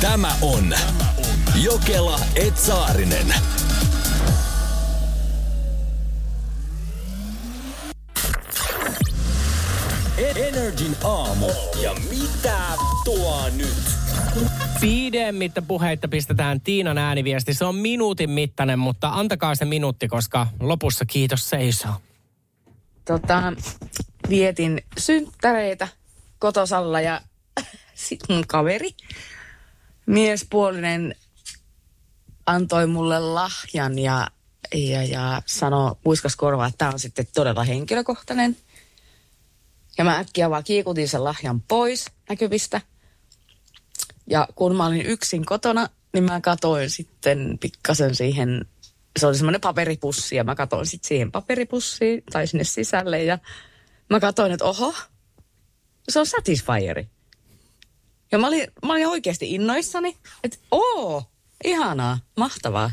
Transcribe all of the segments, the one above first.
Tämä on Jokela Etsaarinen. Energin aamu. Ja mitä tuo nyt? Pidemmittä puheitta pistetään Tiinan ääniviesti. Se on minuutin mittainen, mutta antakaa se minuutti, koska lopussa kiitos seisoo. tota, vietin synttäreitä kotosalla ja sit mun kaveri, miespuolinen, antoi mulle lahjan ja, ja, ja sanoi, puiskas korvaa, että tämä on sitten todella henkilökohtainen. Ja mä äkkiä vaan kiikutin sen lahjan pois näkyvistä. Ja kun mä olin yksin kotona, niin mä katoin sitten pikkasen siihen, se oli semmoinen paperipussi ja mä katoin sitten siihen paperipussiin tai sinne sisälle ja mä katoin, että oho, se on Satisfieri. Ja mä olin, mä olin oikeasti innoissani, että oo, ihanaa, mahtavaa.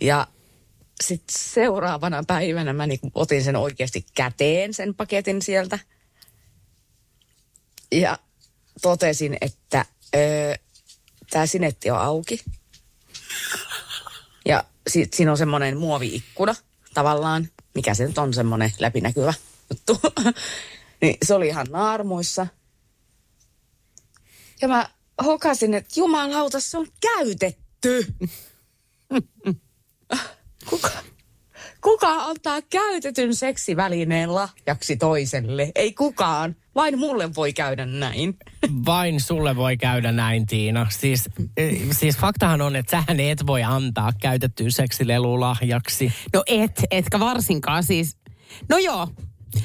Ja sitten seuraavana päivänä mä niinku otin sen oikeasti käteen, sen paketin sieltä. Ja totesin, että öö, tämä sinetti on auki. Ja si- siinä on semmoinen muoviikkuna tavallaan, mikä se nyt on semmoinen läpinäkyvä juttu. niin se oli ihan naarmuissa. Ja mä hokasin, että jumalauta, se on käytetty. Kuka, kuka antaa käytetyn seksivälineen lahjaksi toiselle? Ei kukaan. Vain mulle voi käydä näin. Vain sulle voi käydä näin, Tiina. Siis, eh, siis faktahan on, että sähän et voi antaa käytettyä seksilelulahjaksi. No et, etkä varsinkaan siis. No joo,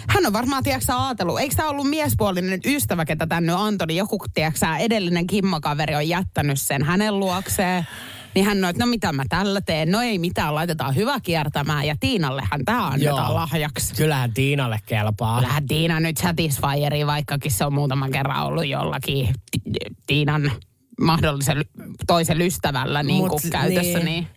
hän on varmaan, tiedätkö ajatellut, eikö tämä ollut miespuolinen ystävä, ketä tänne on Antoni, joku, tiedätkö edellinen kimmakaveri on jättänyt sen hänen luokseen. Niin hän on, että no mitä mä tällä teen, no ei mitään, laitetaan hyvä kiertämään ja Tiinallehan tämä annetaan Joo. lahjaksi. Kyllähän Tiinalle kelpaa. Kyllähän Tiina nyt Satisfieriin, vaikkakin se on muutaman kerran ollut jollakin Ti- Tiinan mahdollisen toisen ystävällä niin Mut käytössä. niin. Niin.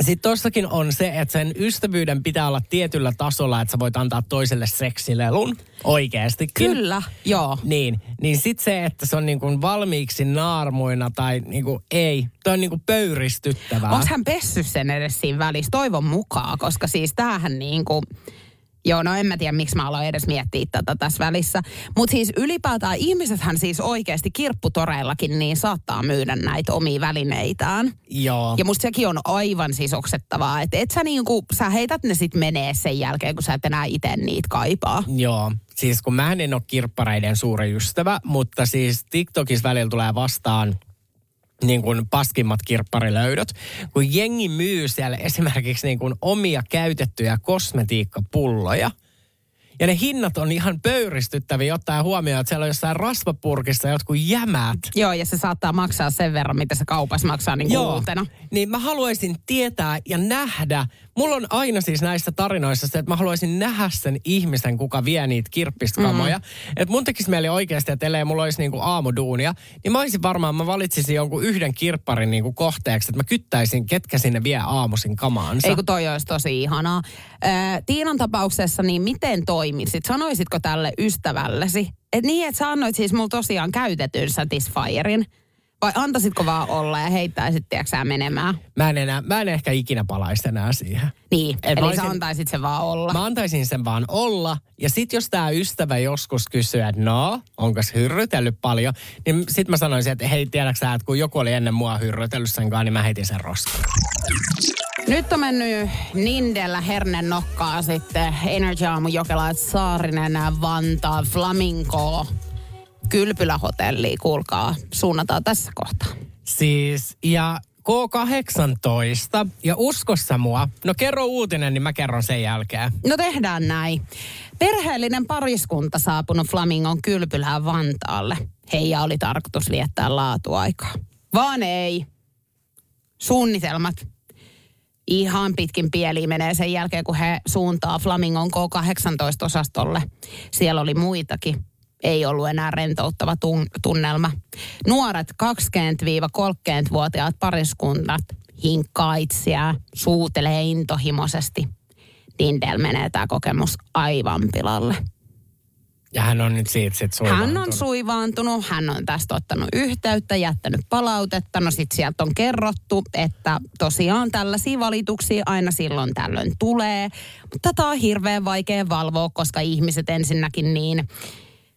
Sitten tossakin on se, että sen ystävyyden pitää olla tietyllä tasolla, että sä voit antaa toiselle seksilelun oikeastikin. Kyllä, joo. Niin, niin sitten se, että se on niin kuin valmiiksi naarmuina tai niin kuin ei, toi on niin kuin pöyristyttävää. Onko hän pessyt sen edes siinä välissä? Toivon mukaan, koska siis tämähän niin kuin... Joo, no en mä tiedä, miksi mä aloin edes miettiä tätä tässä välissä. Mutta siis ylipäätään ihmisethän siis oikeasti kirpputoreillakin niin saattaa myydä näitä omia välineitään. Joo. Ja musta sekin on aivan siis oksettavaa, että et sä niinku, sä heität ne sit menee sen jälkeen, kun sä et enää itse niitä kaipaa. Joo, siis kun mä en ole kirppareiden suuri ystävä, mutta siis TikTokissa välillä tulee vastaan niin kuin paskimmat kirpparilöydöt, kun jengi myy siellä esimerkiksi niin kuin omia käytettyjä kosmetiikkapulloja. Ja ne hinnat on ihan pöyristyttäviä, ottaen huomioon, että siellä on jossain rasvapurkissa jotkut jämät. Joo, ja se saattaa maksaa sen verran, mitä se kaupassa maksaa niin kuin uutena. Niin mä haluaisin tietää ja nähdä. Mulla on aina siis näissä tarinoissa se, että mä haluaisin nähdä sen ihmisen, kuka vie niitä kirppiskamoja. Mm. Että mun tekisi mieli oikeasti, että ellei mulla olisi niinku aamuduunia, niin mä olisin varmaan, mä valitsisin jonkun yhden kirpparin niinku kohteeksi, että mä kyttäisin, ketkä sinne vie aamuisin kamaansa. Ei kun toi olisi tosi ihanaa. Ö, Tiinan tapauksessa, niin miten toimisit? Sanoisitko tälle ystävällesi? Et niin, että sä annoit siis mulla tosiaan käytetyn Satisfierin. Vai antaisitko vaan olla ja heittäisit, tiedätkö menemään? Mä en, enää, mä en ehkä ikinä palaisi enää siihen. Niin, Et eli mä sä olisin- antaisit sen vaan olla. Mä antaisin sen vaan olla. Ja sit jos tämä ystävä joskus kysyy, että no, onko hyrrytellyt paljon, niin sit mä sanoisin, että hei, tiedätkö sä, että kun joku oli ennen mua hyrrytellyt sen kanssa, niin mä heitin sen roskaan. Nyt on mennyt Nindellä hernen nokkaa sitten Energy Aamu Jokela Saarinen Vantaa Flamingo Kylpylähotelli, kuulkaa, suunnataan tässä kohtaa. Siis, ja K18, ja uskossa mua, no kerro uutinen, niin mä kerron sen jälkeen. No tehdään näin. Perheellinen pariskunta saapunut Flamingon kylpylään Vantaalle. Heija oli tarkoitus viettää laatuaikaa. Vaan ei. Suunnitelmat ihan pitkin pieliin menee sen jälkeen, kun he suuntaa Flamingon K18-osastolle. Siellä oli muitakin. Ei ollut enää rentouttava tun- tunnelma. Nuoret 20-30-vuotiaat pariskunnat hinkkaa itseään, suutelee intohimoisesti. Tindel menee tämä kokemus aivan pilalle. Ja hän on nyt siitä sit Hän on suivaantunut. suivaantunut, hän on tästä ottanut yhteyttä, jättänyt palautetta. No sit sieltä on kerrottu, että tosiaan tällaisia valituksia aina silloin tällöin tulee. Mutta tätä on hirveän vaikea valvoa, koska ihmiset ensinnäkin niin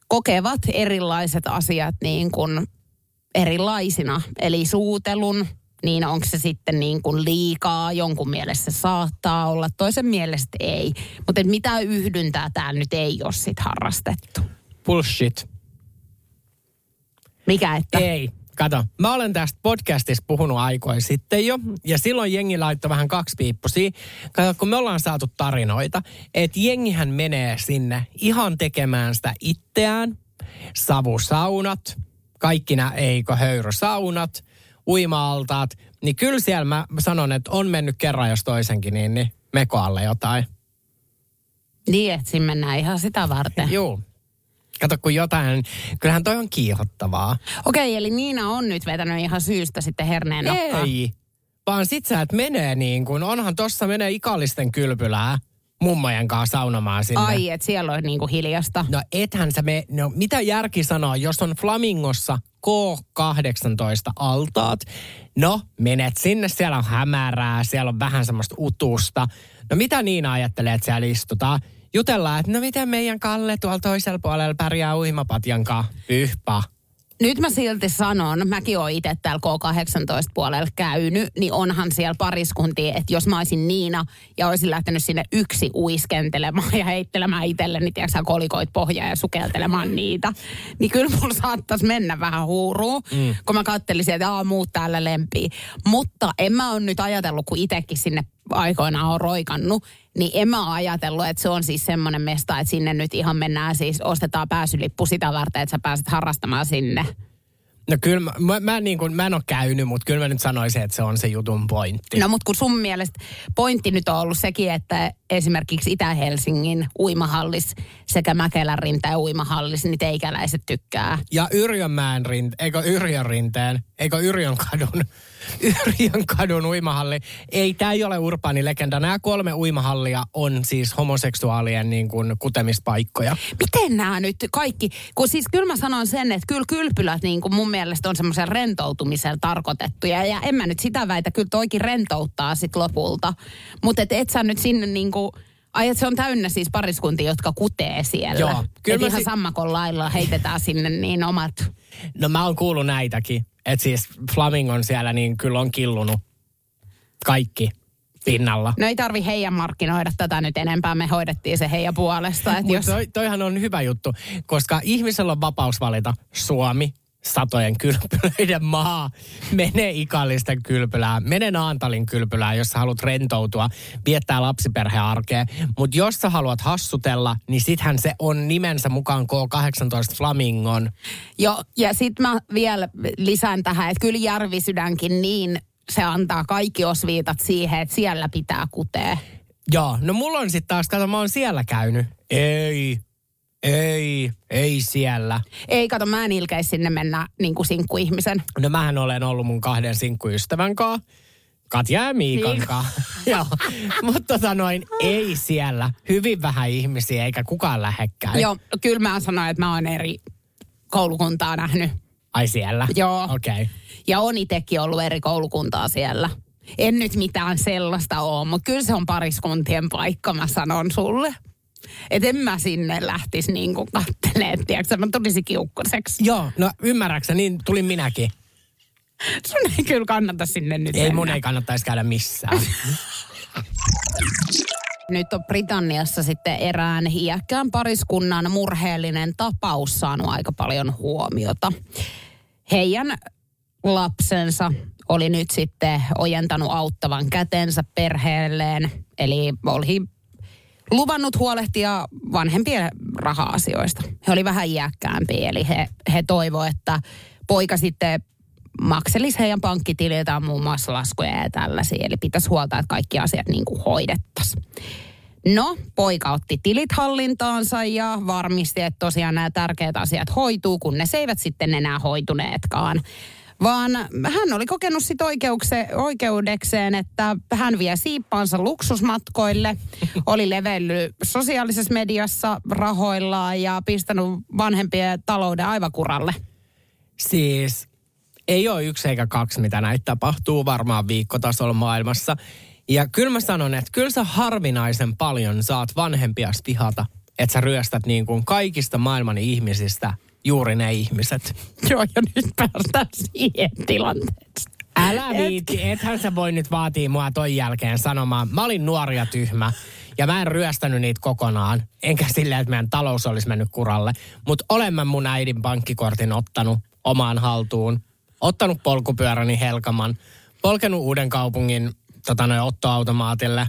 kokevat erilaiset asiat niin kuin erilaisina. Eli suutelun, niin onko se sitten niin kuin liikaa, jonkun mielestä se saattaa olla, toisen mielestä ei. Mutta mitä yhdyntää täällä nyt ei ole sit harrastettu. Bullshit. Mikä että? Ei. Kato, mä olen tästä podcastista puhunut aikoin sitten jo, ja silloin jengi laittoi vähän kaksipiippusia. Kato, kun me ollaan saatu tarinoita, että jengihän menee sinne ihan tekemään sitä itseään, savusaunat, kaikki nämä eikö höyrysaunat, uima-altaat, niin kyllä siellä mä sanon, että on mennyt kerran jos toisenkin, niin, niin mekoalle jotain. Niin, että siinä mennään ihan sitä varten. Juu. Kato, kun jotain, kyllähän toi on kiihottavaa. Okei, eli Niina on nyt vetänyt ihan syystä sitten herneen nokkaan. Ei, vaan sit sä et menee niin kuin, onhan tossa menee ikallisten kylpylää mummojen kanssa saunomaan sinne. Ai, että siellä on niinku hiljasta. No ethän sä me, no mitä järki sanoo, jos on Flamingossa K18 altaat, no menet sinne, siellä on hämärää, siellä on vähän semmoista utusta. No mitä Niina ajattelee, että siellä istutaan? Jutellaan, että no miten meidän Kalle tuolla toisella puolella pärjää uimapatjan kanssa. Pyhpa. Nyt mä silti sanon, mäkin oon itse täällä K18-puolella käynyt, niin onhan siellä pariskuntia, että jos mä olisin Niina ja olisin lähtenyt sinne yksi uiskentelemaan ja heittelemään itselleni, tiedätkö, kolikoit pohjaa ja sukeltelemaan niitä, niin kyllä mulla saattaisi mennä vähän huuruun, mm. kun mä kattelisin, että aa, muut täällä lempii. Mutta en mä ole nyt ajatellut, kun itsekin sinne aikoinaan on roikannut, niin en mä ajatellut, että se on siis semmoinen mesta, että sinne nyt ihan mennään siis, ostetaan pääsylippu sitä varten, että sä pääset harrastamaan sinne. No kyllä, mä, mä, mä, niin kuin, mä en ole käynyt, mutta kyllä mä nyt sanoisin, että se on se jutun pointti. No mutta kun sun mielestä pointti nyt on ollut sekin, että esimerkiksi Itä-Helsingin uimahallis sekä Mäkelän rinteen uimahallis, niin teikäläiset tykkää. Ja Yrjönmäen rinte, eikö Yrjön rinteen, eikö Yrjön kadun, Yrjön kadun uimahalli. Ei, tämä ei ole urbaani legenda. Nämä kolme uimahallia on siis homoseksuaalien niin kuin kutemispaikkoja. Miten nämä nyt kaikki, kun siis kyllä mä sanon sen, että kyllä kylpylät niin kuin mun mielestä on semmoisen rentoutumiseen tarkoitettuja. Ja en mä nyt sitä väitä, kyllä toikin rentouttaa sit lopulta. Mutta et, et sä nyt sinne niin kuin, Ai, että se on täynnä siis pariskuntia, jotka kutee siellä. Joo, Kyllä Et mä ihan si- sammakon lailla heitetään sinne niin omat. No mä oon kuullut näitäkin. Että siis Flamingon siellä niin kyllä on killunut kaikki pinnalla. No ei tarvi heidän markkinoida tätä nyt enempää, me hoidettiin se heidän puolesta. Mutta jos... toi, toihan on hyvä juttu, koska ihmisellä on vapaus valita Suomi, satojen kylpylöiden maa. Mene ikallisten kylpylään, mene Naantalin kylpylään, jos sä haluat rentoutua, viettää lapsiperhearkea. Mutta jos sä haluat hassutella, niin sittenhän se on nimensä mukaan K18 Flamingon. Jo, ja sitten mä vielä lisään tähän, että kyllä Järvisydänkin niin se antaa kaikki osviitat siihen, että siellä pitää kutea. Joo, no mulla on sitten taas, kato mä oon siellä käynyt. Ei, ei, ei siellä. Ei, kato, mä en ilkeisi sinne mennä niin kuin sinkkuihmisen. No mähän olen ollut mun kahden sinkkuystävän kanssa. Katja ja Miikan Miika. kanssa. Joo. Mutta tota noin, ei siellä. Hyvin vähän ihmisiä, eikä kukaan lähekkään. Joo, kyllä mä sanoin, että mä oon eri koulukuntaa nähnyt. Ai siellä? Joo. Okei. Okay. Ja on itsekin ollut eri koulukuntaa siellä. En nyt mitään sellaista ole, mutta kyllä se on pariskuntien paikka, mä sanon sulle. Et en mä sinne lähtisi niin kuin kattelee, tiedätkö, mä tulisin kiukkuseksi. Joo, no ymmärräksä, niin tulin minäkin. Sun ei kyllä kannata sinne nyt Ei mennä. mun ei kannattaisi käydä missään. Nyt on Britanniassa sitten erään iäkkään pariskunnan murheellinen tapaus saanut aika paljon huomiota. Heidän lapsensa oli nyt sitten ojentanut auttavan kätensä perheelleen, eli oli luvannut huolehtia vanhempien raha-asioista. He oli vähän iäkkäämpiä, eli he, he toivoivat, että poika sitten makselisi heidän pankkitililtään muun muassa laskuja ja tällaisia. Eli pitäisi huolta, että kaikki asiat niin kuin hoidettaisiin. No, poika otti tilit hallintaansa ja varmisti, että tosiaan nämä tärkeät asiat hoituu, kun ne eivät sitten enää hoituneetkaan. Vaan hän oli kokenut sit oikeukse, oikeudekseen, että hän vie siippaansa luksusmatkoille, oli levellyt sosiaalisessa mediassa rahoillaan ja pistänyt vanhempien talouden aivakuralle. Siis ei ole yksi eikä kaksi, mitä näitä tapahtuu varmaan viikkotasolla maailmassa. Ja kyllä mä sanon, että kyllä sä harvinaisen paljon saat vanhempia vihata, että sä ryöstät niin kuin kaikista maailman ihmisistä juuri ne ihmiset. Joo, ja nyt päästään siihen tilanteeseen. Älä viitti, ethän sä voi nyt vaatia mua ton jälkeen sanomaan. Mä olin nuori ja tyhmä ja mä en ryöstänyt niitä kokonaan. Enkä silleen, että meidän talous olisi mennyt kuralle. Mutta olen mä mun äidin pankkikortin ottanut omaan haltuun. Ottanut polkupyöräni Helkaman. Polkenut uuden kaupungin tota, noin ottoautomaatille.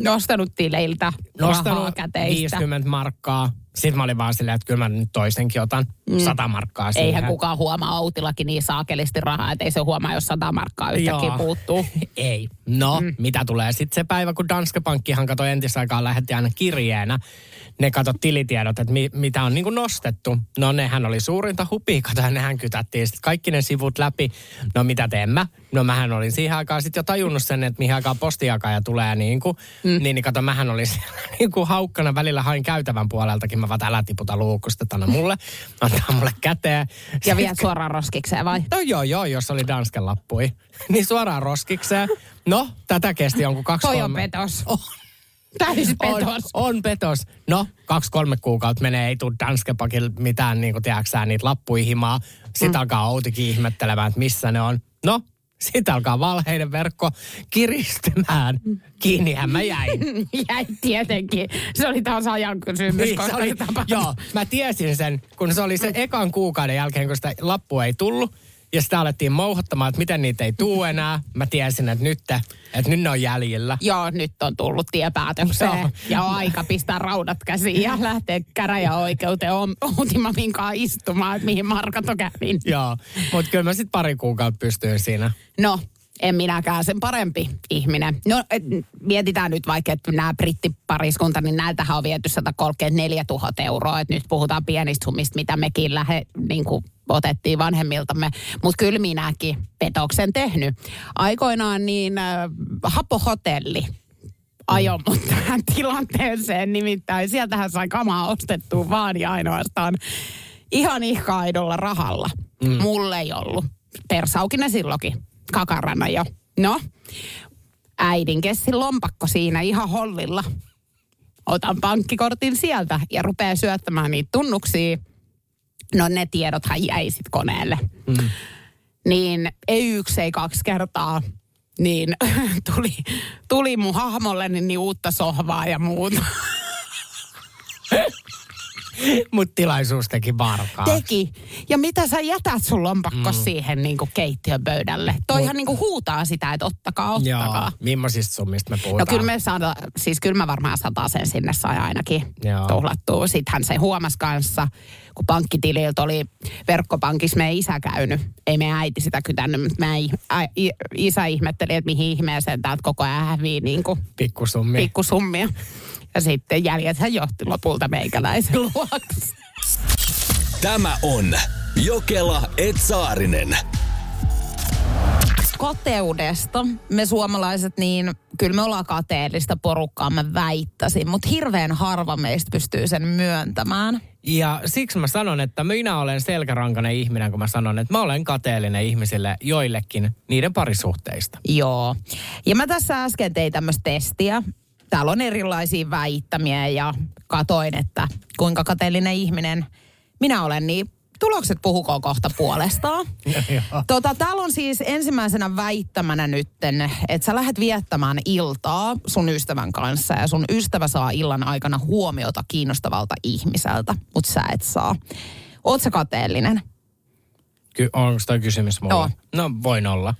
Nostanut tileiltä rahaa Nostanut käteistä. 50 markkaa. Sitten mä olin vaan silleen, että kyllä mä nyt toisenkin otan 100 markkaa siihen. Eihän kukaan huomaa Outillakin niin saakelisti rahaa, että ei se huomaa, jos 100 markkaa yhtäkkiä Joo. puuttuu. Ei. No, mm. mitä tulee sitten se päivä, kun Danske Bankkihan katsoi entisaikaan lähetti aina kirjeenä. Ne kato tilitiedot, että mi, mitä on niin kuin nostettu. No nehän oli suurinta hupia, kato, ja nehän kytättiin sitten kaikki ne sivut läpi. No mitä teen mä? No mähän olin siihen aikaan sitten jo tajunnut sen, että mihin aikaan postiakaja tulee niin kuin. Mm. Niin, niin kato, mähän olin siellä niin kuin haukkana välillä hain käytävän puoleltakin. Mä vaan, älä tiputa luukusta tänne mulle. Antaa mulle käteen. Ja vielä suoraan roskikseen vai? No joo, joo, jos oli Dansken lappui. niin suoraan roskikseen. No, tätä kesti jonkun kaksi Toi on petos. On, Täysi on, petos. on petos. No, kaksi-kolme kuukautta menee, ei tule Danske Bankilla mitään, niin kuin tiedäksä, niitä lappuja himaa. Sitten mm. alkaa Outikin ihmettelemään, että missä ne on. No, sitten alkaa valheiden verkko kiristymään. Kiinnihän mä jäin. Jäi tietenkin. Se oli taas ajan kysymys, Niin, koska oli, joo, mä tiesin sen, kun se oli se ekan kuukauden jälkeen, kun sitä lappua ei tullut. Ja sitä alettiin mouhottamaan, että miten niitä ei tuu enää. Mä tiesin, että nyt, että nyt ne on jäljellä. Joo, nyt on tullut tiepäätökseen. Joo. Ja on aika pistää raudat käsiin ja lähteä käräjäoikeuteen Outimaminkaan istumaan, että mihin Markato kävin. Joo, mutta kyllä mä sitten pari kuukautta pystyin siinä. No, en minäkään sen parempi ihminen. No, et, mietitään nyt vaikka, että nämä brittipariskunta, niin näiltähän on viety 134 000 euroa. Et nyt puhutaan pienistä summista, mitä mekin lähe, niin kuin otettiin vanhemmiltamme. Mutta kyllä minäkin petoksen tehnyt. Aikoinaan niin äh, Hapo Hotelli ajoi mut tähän tilanteeseen. Nimittäin sieltähän sai kamaa ostettua vaan ja ainoastaan ihan ihkaidolla rahalla. Mm. Mulle ei ollut. Persaukinen silloinkin. Kakarana jo. No, äidin kessin lompakko siinä ihan hollilla. Otan pankkikortin sieltä ja rupeaa syöttämään niitä tunnuksia. No ne tiedothan jäi sit koneelle. Mm. Niin ei yksi, ei kaksi kertaa. Niin tuli, tuli mun hahmolle niin, niin uutta sohvaa ja muuta. Mutta tilaisuus teki varkaa. Teki. Ja mitä sä jätät sun lompakko mm. siihen niin kuin keittiön pöydälle? Toihan niin kuin huutaa sitä, että ottakaa, ottakaa. Joo, millaisista summista me puhutaan? No kyllä me saada, siis kyllä mä varmaan sataa sen sinne sai ainakin Joo. tuhlattua. Sittenhän se huomasi kanssa, kun pankkitililtä oli verkkopankissa meidän isä käynyt. Ei meidän äiti sitä kytännyt, mutta meidän isä ihmetteli, että mihin ihmeeseen täältä koko ajan hävii niin kuin Pikkusummi. pikkusummia. Ja sitten jäljethän johti lopulta meikäläisen luokse. Tämä on Jokela Etsaarinen. Kateudesta me suomalaiset, niin kyllä me ollaan kateellista porukkaa, mä väittäisin. Mutta hirveän harva meistä pystyy sen myöntämään. Ja siksi mä sanon, että minä olen selkärankainen ihminen, kun mä sanon, että mä olen kateellinen ihmisille joillekin niiden parisuhteista. Joo. Ja mä tässä äsken tein tämmöistä testiä. Täällä on erilaisia väittämiä ja katoin, että kuinka kateellinen ihminen minä olen, niin tulokset puhukoon kohta puolestaan. Tota, täällä on siis ensimmäisenä väittämänä nytten, että sä lähdet viettämään iltaa sun ystävän kanssa ja sun ystävä saa illan aikana huomiota kiinnostavalta ihmiseltä, mutta sä et saa. Oot sä kateellinen? Ky- onko toi kysymys mulle? Joo. No voin olla.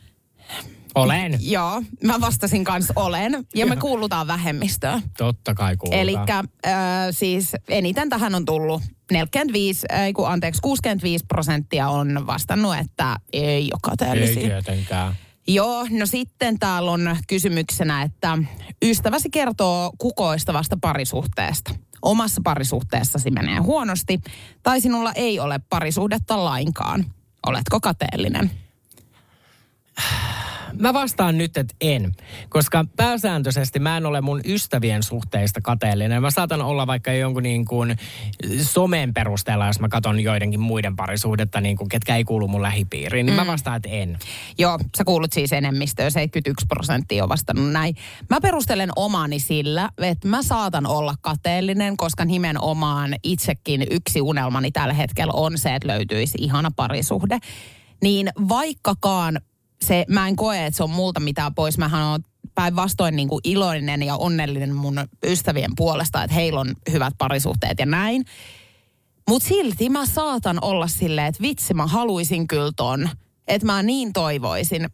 Olen. Joo, mä vastasin kanssa olen ja me kuulutaan vähemmistöön. Totta kai kuulutaan. Eli äh, siis eniten tähän on tullut 45, äh, kun anteeksi, 65 prosenttia on vastannut, että ei ole Ei kateellisia. tietenkään. Joo, no sitten täällä on kysymyksenä, että ystäväsi kertoo kukoistavasta parisuhteesta. Omassa parisuhteessasi menee huonosti, tai sinulla ei ole parisuhdetta lainkaan. Oletko kateellinen? Mä vastaan nyt, että en. Koska pääsääntöisesti mä en ole mun ystävien suhteista kateellinen. Mä saatan olla vaikka jonkun niin kuin somen perusteella, jos mä katson joidenkin muiden parisuhdetta, niin kuin, ketkä ei kuulu mun lähipiiriin, niin mm. mä vastaan, että en. Joo, sä kuulut siis enemmistöön, 71 prosenttia on vastannut näin. Mä perustelen omani sillä, että mä saatan olla kateellinen, koska nimenomaan itsekin yksi unelmani tällä hetkellä on se, että löytyisi ihana parisuhde. Niin vaikkakaan se, mä en koe, että se on multa mitään pois. Mähän on päinvastoin niin iloinen ja onnellinen mun ystävien puolesta, että heillä on hyvät parisuhteet ja näin. Mutta silti mä saatan olla silleen, että vitsi mä haluaisin kyllä ton. Että mä niin toivoisin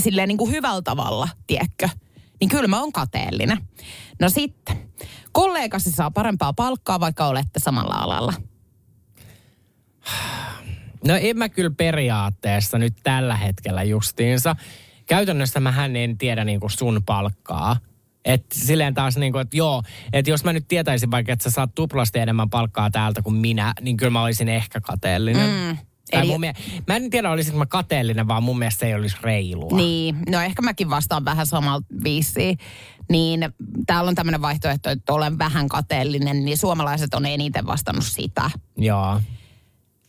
silleen niin kuin hyvällä tavalla, tiekkö. Niin kyllä mä oon kateellinen. No sitten, kollegasi saa parempaa palkkaa, vaikka olette samalla alalla. No en mä kyllä periaatteessa nyt tällä hetkellä justiinsa. Käytännössä mä en tiedä niinku sun palkkaa. että silleen taas niin kuin, että joo, että jos mä nyt tietäisin vaikka, että sä saat tuplasti enemmän palkkaa täältä kuin minä, niin kyllä mä olisin ehkä kateellinen. Mm. Tai Eli... mun mie- mä en tiedä, olisinko mä kateellinen, vaan mun mielestä se ei olisi reilua. Niin, no ehkä mäkin vastaan vähän samalta viisiin. Niin täällä on tämmöinen vaihtoehto, että olen vähän kateellinen, niin suomalaiset on eniten vastannut sitä. Joo.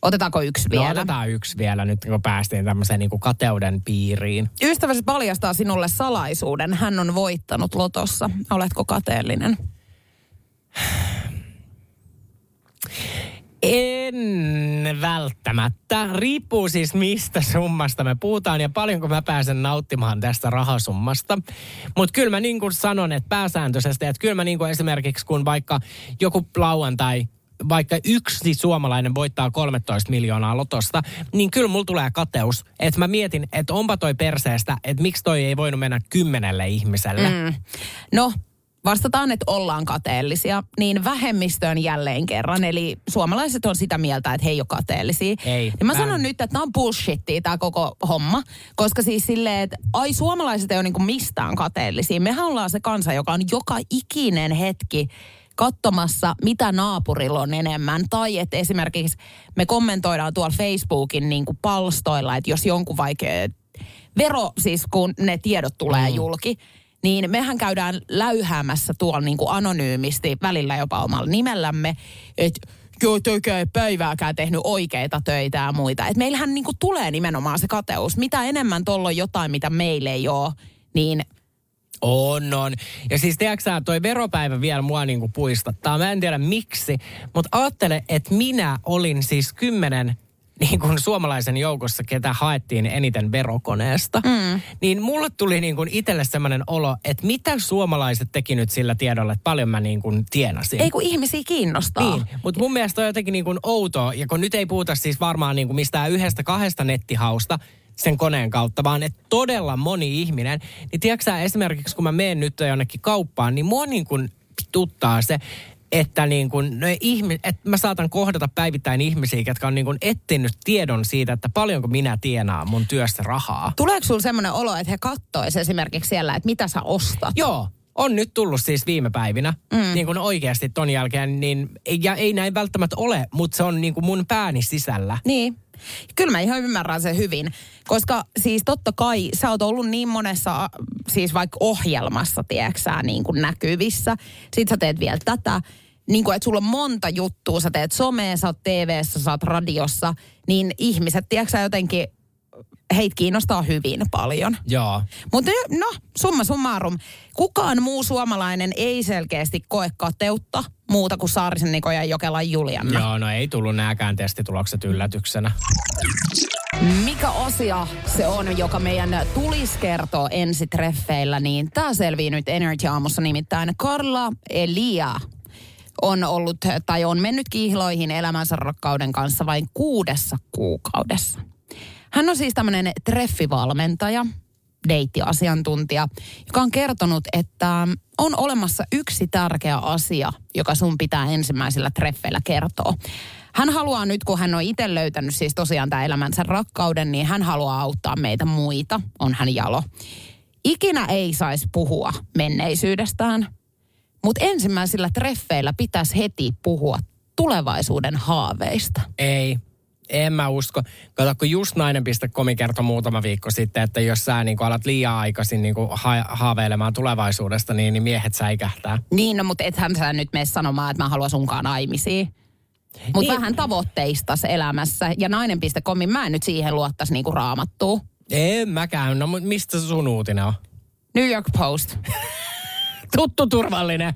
Otetaanko yksi no, vielä? otetaan yksi vielä nyt, kun päästiin tämmöiseen niin kuin kateuden piiriin. Ystäväsi paljastaa sinulle salaisuuden. Hän on voittanut lotossa. Oletko kateellinen? En välttämättä. Riippuu siis mistä summasta me puhutaan ja paljonko mä pääsen nauttimaan tästä rahasummasta. Mutta kyllä mä niin kuin sanon, että pääsääntöisesti, että kyllä mä niin kuin esimerkiksi kun vaikka joku lauantai vaikka yksi suomalainen voittaa 13 miljoonaa lotosta, niin kyllä mulla tulee kateus. Että mä mietin, että onpa toi perseestä, että miksi toi ei voinut mennä kymmenelle ihmiselle. Mm. No, vastataan, että ollaan kateellisia, niin vähemmistöön jälleen kerran. Eli suomalaiset on sitä mieltä, että he ei ole kateellisia. Ei. Ja mä, mä sanon en... nyt, että tämä on bullshittia tämä koko homma. Koska siis silleen, että ai suomalaiset ei ole niinku mistään kateellisia. Mehän ollaan se kansa, joka on joka ikinen hetki katsomassa, mitä naapurilla on enemmän. Tai että esimerkiksi me kommentoidaan tuolla Facebookin niin kuin palstoilla, että jos jonkun vaikea vero, siis kun ne tiedot tulee mm. julki, niin mehän käydään läyhäämässä tuolla niin kuin anonyymisti, välillä jopa omalla nimellämme, että joo, toikään ei päivääkään tehnyt oikeita töitä ja muita. Että meillähän niin kuin tulee nimenomaan se kateus. Mitä enemmän tuolla on jotain, mitä meille ei ole, niin – on, on. Ja siis tiedätkö toi veropäivä vielä mua niinku puistattaa. Mä en tiedä miksi, mutta ajattele, että minä olin siis kymmenen niin kuin suomalaisen joukossa, ketä haettiin eniten verokoneesta, mm. niin mulle tuli niin kuin itselle sellainen olo, että mitä suomalaiset teki nyt sillä tiedolla, että paljon mä niin kuin tienasin. Ei kun ihmisiä kiinnostaa. Niin, mutta mun mielestä on jotenkin niin kuin outoa, ja kun nyt ei puhuta siis varmaan niin kuin mistään yhdestä kahdesta nettihausta, sen koneen kautta, vaan että todella moni ihminen, niin tiedätkö esimerkiksi kun mä menen nyt jonnekin kauppaan, niin mua niin kuin tuttaa se, että niin kun, no ihmi, että mä saatan kohdata päivittäin ihmisiä, jotka on niin kun etsinyt tiedon siitä, että paljonko minä tienaan mun työstä rahaa. Tuleeko sulla semmoinen olo, että he kattois esimerkiksi siellä, että mitä sä ostat? Joo, on nyt tullut siis viime päivinä, mm. niin kuin oikeasti ton jälkeen, niin, ja ei näin välttämättä ole, mutta se on niin kuin mun pääni sisällä. Niin. Kyllä mä ihan ymmärrän sen hyvin, koska siis totta kai sä oot ollut niin monessa, siis vaikka ohjelmassa, tieksää, niin kuin näkyvissä. Sit sä teet vielä tätä, niin kuin, että sulla on monta juttua, sä teet somea, sä oot TV-ssä, sä oot radiossa, niin ihmiset, tiedätkö jotenkin heitä kiinnostaa hyvin paljon. Joo. Mutta no, summa summarum. Kukaan muu suomalainen ei selkeästi koe kateutta muuta kuin Saarisen Niko ja Jokelan Julianna. Joo, no ei tullut nääkään testitulokset yllätyksenä. Mikä asia se on, joka meidän tulisi kertoa ensitreffeillä, niin tämä selvii nyt Energy Aamussa nimittäin Karla Elia on ollut tai on mennyt kiihloihin elämänsä rakkauden kanssa vain kuudessa kuukaudessa. Hän on siis tämmöinen treffivalmentaja, deittiasiantuntija, joka on kertonut, että on olemassa yksi tärkeä asia, joka sun pitää ensimmäisillä treffeillä kertoa. Hän haluaa nyt, kun hän on itse löytänyt siis tosiaan tämä elämänsä rakkauden, niin hän haluaa auttaa meitä muita, on hän jalo. Ikinä ei saisi puhua menneisyydestään, mutta ensimmäisillä treffeillä pitäisi heti puhua tulevaisuuden haaveista. Ei, En mä usko. Kato, kun just nainen.com kertoi muutama viikko sitten, että jos sä niin alat liian aikaisin niin ha- haaveilemaan tulevaisuudesta, niin, niin miehet säikähtää. Niin, no, mutta ethän sä nyt mene sanomaan, että mä haluan sunkaan naimisiin. Mutta Niin. vähän tavoitteista elämässä. Ja nainen.com, mä en nyt siihen luottaisi niinku raamattua. En mäkään. No mut mistä sun uutinen on? New York Post. Tuttu turvallinen.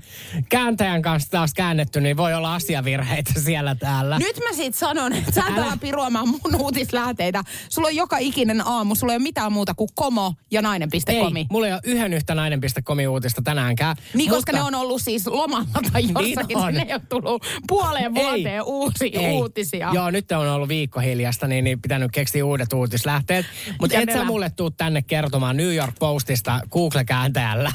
Kääntäjän kanssa taas käännetty, niin voi olla asiavirheitä siellä täällä. Nyt mä sit sanon, että sä Älä. piruamaan mun uutislähteitä. Sulla on joka ikinen aamu, sulla ei ole mitään muuta kuin komo ja nainen.com. Ei, mulla ei ole yhden yhtä nainen.com uutista tänäänkään. Niin, koska ne on ollut siis lomalla tai jossakin, Niin on. niin ne on tullut puoleen vuoteen uusia ei. uutisia. Joo, nyt on ollut viikko hiljasta, niin, niin pitänyt keksiä uudet uutislähteet. Mutta et sä mulle tuu tänne kertomaan New York Postista Google-kääntäjällä.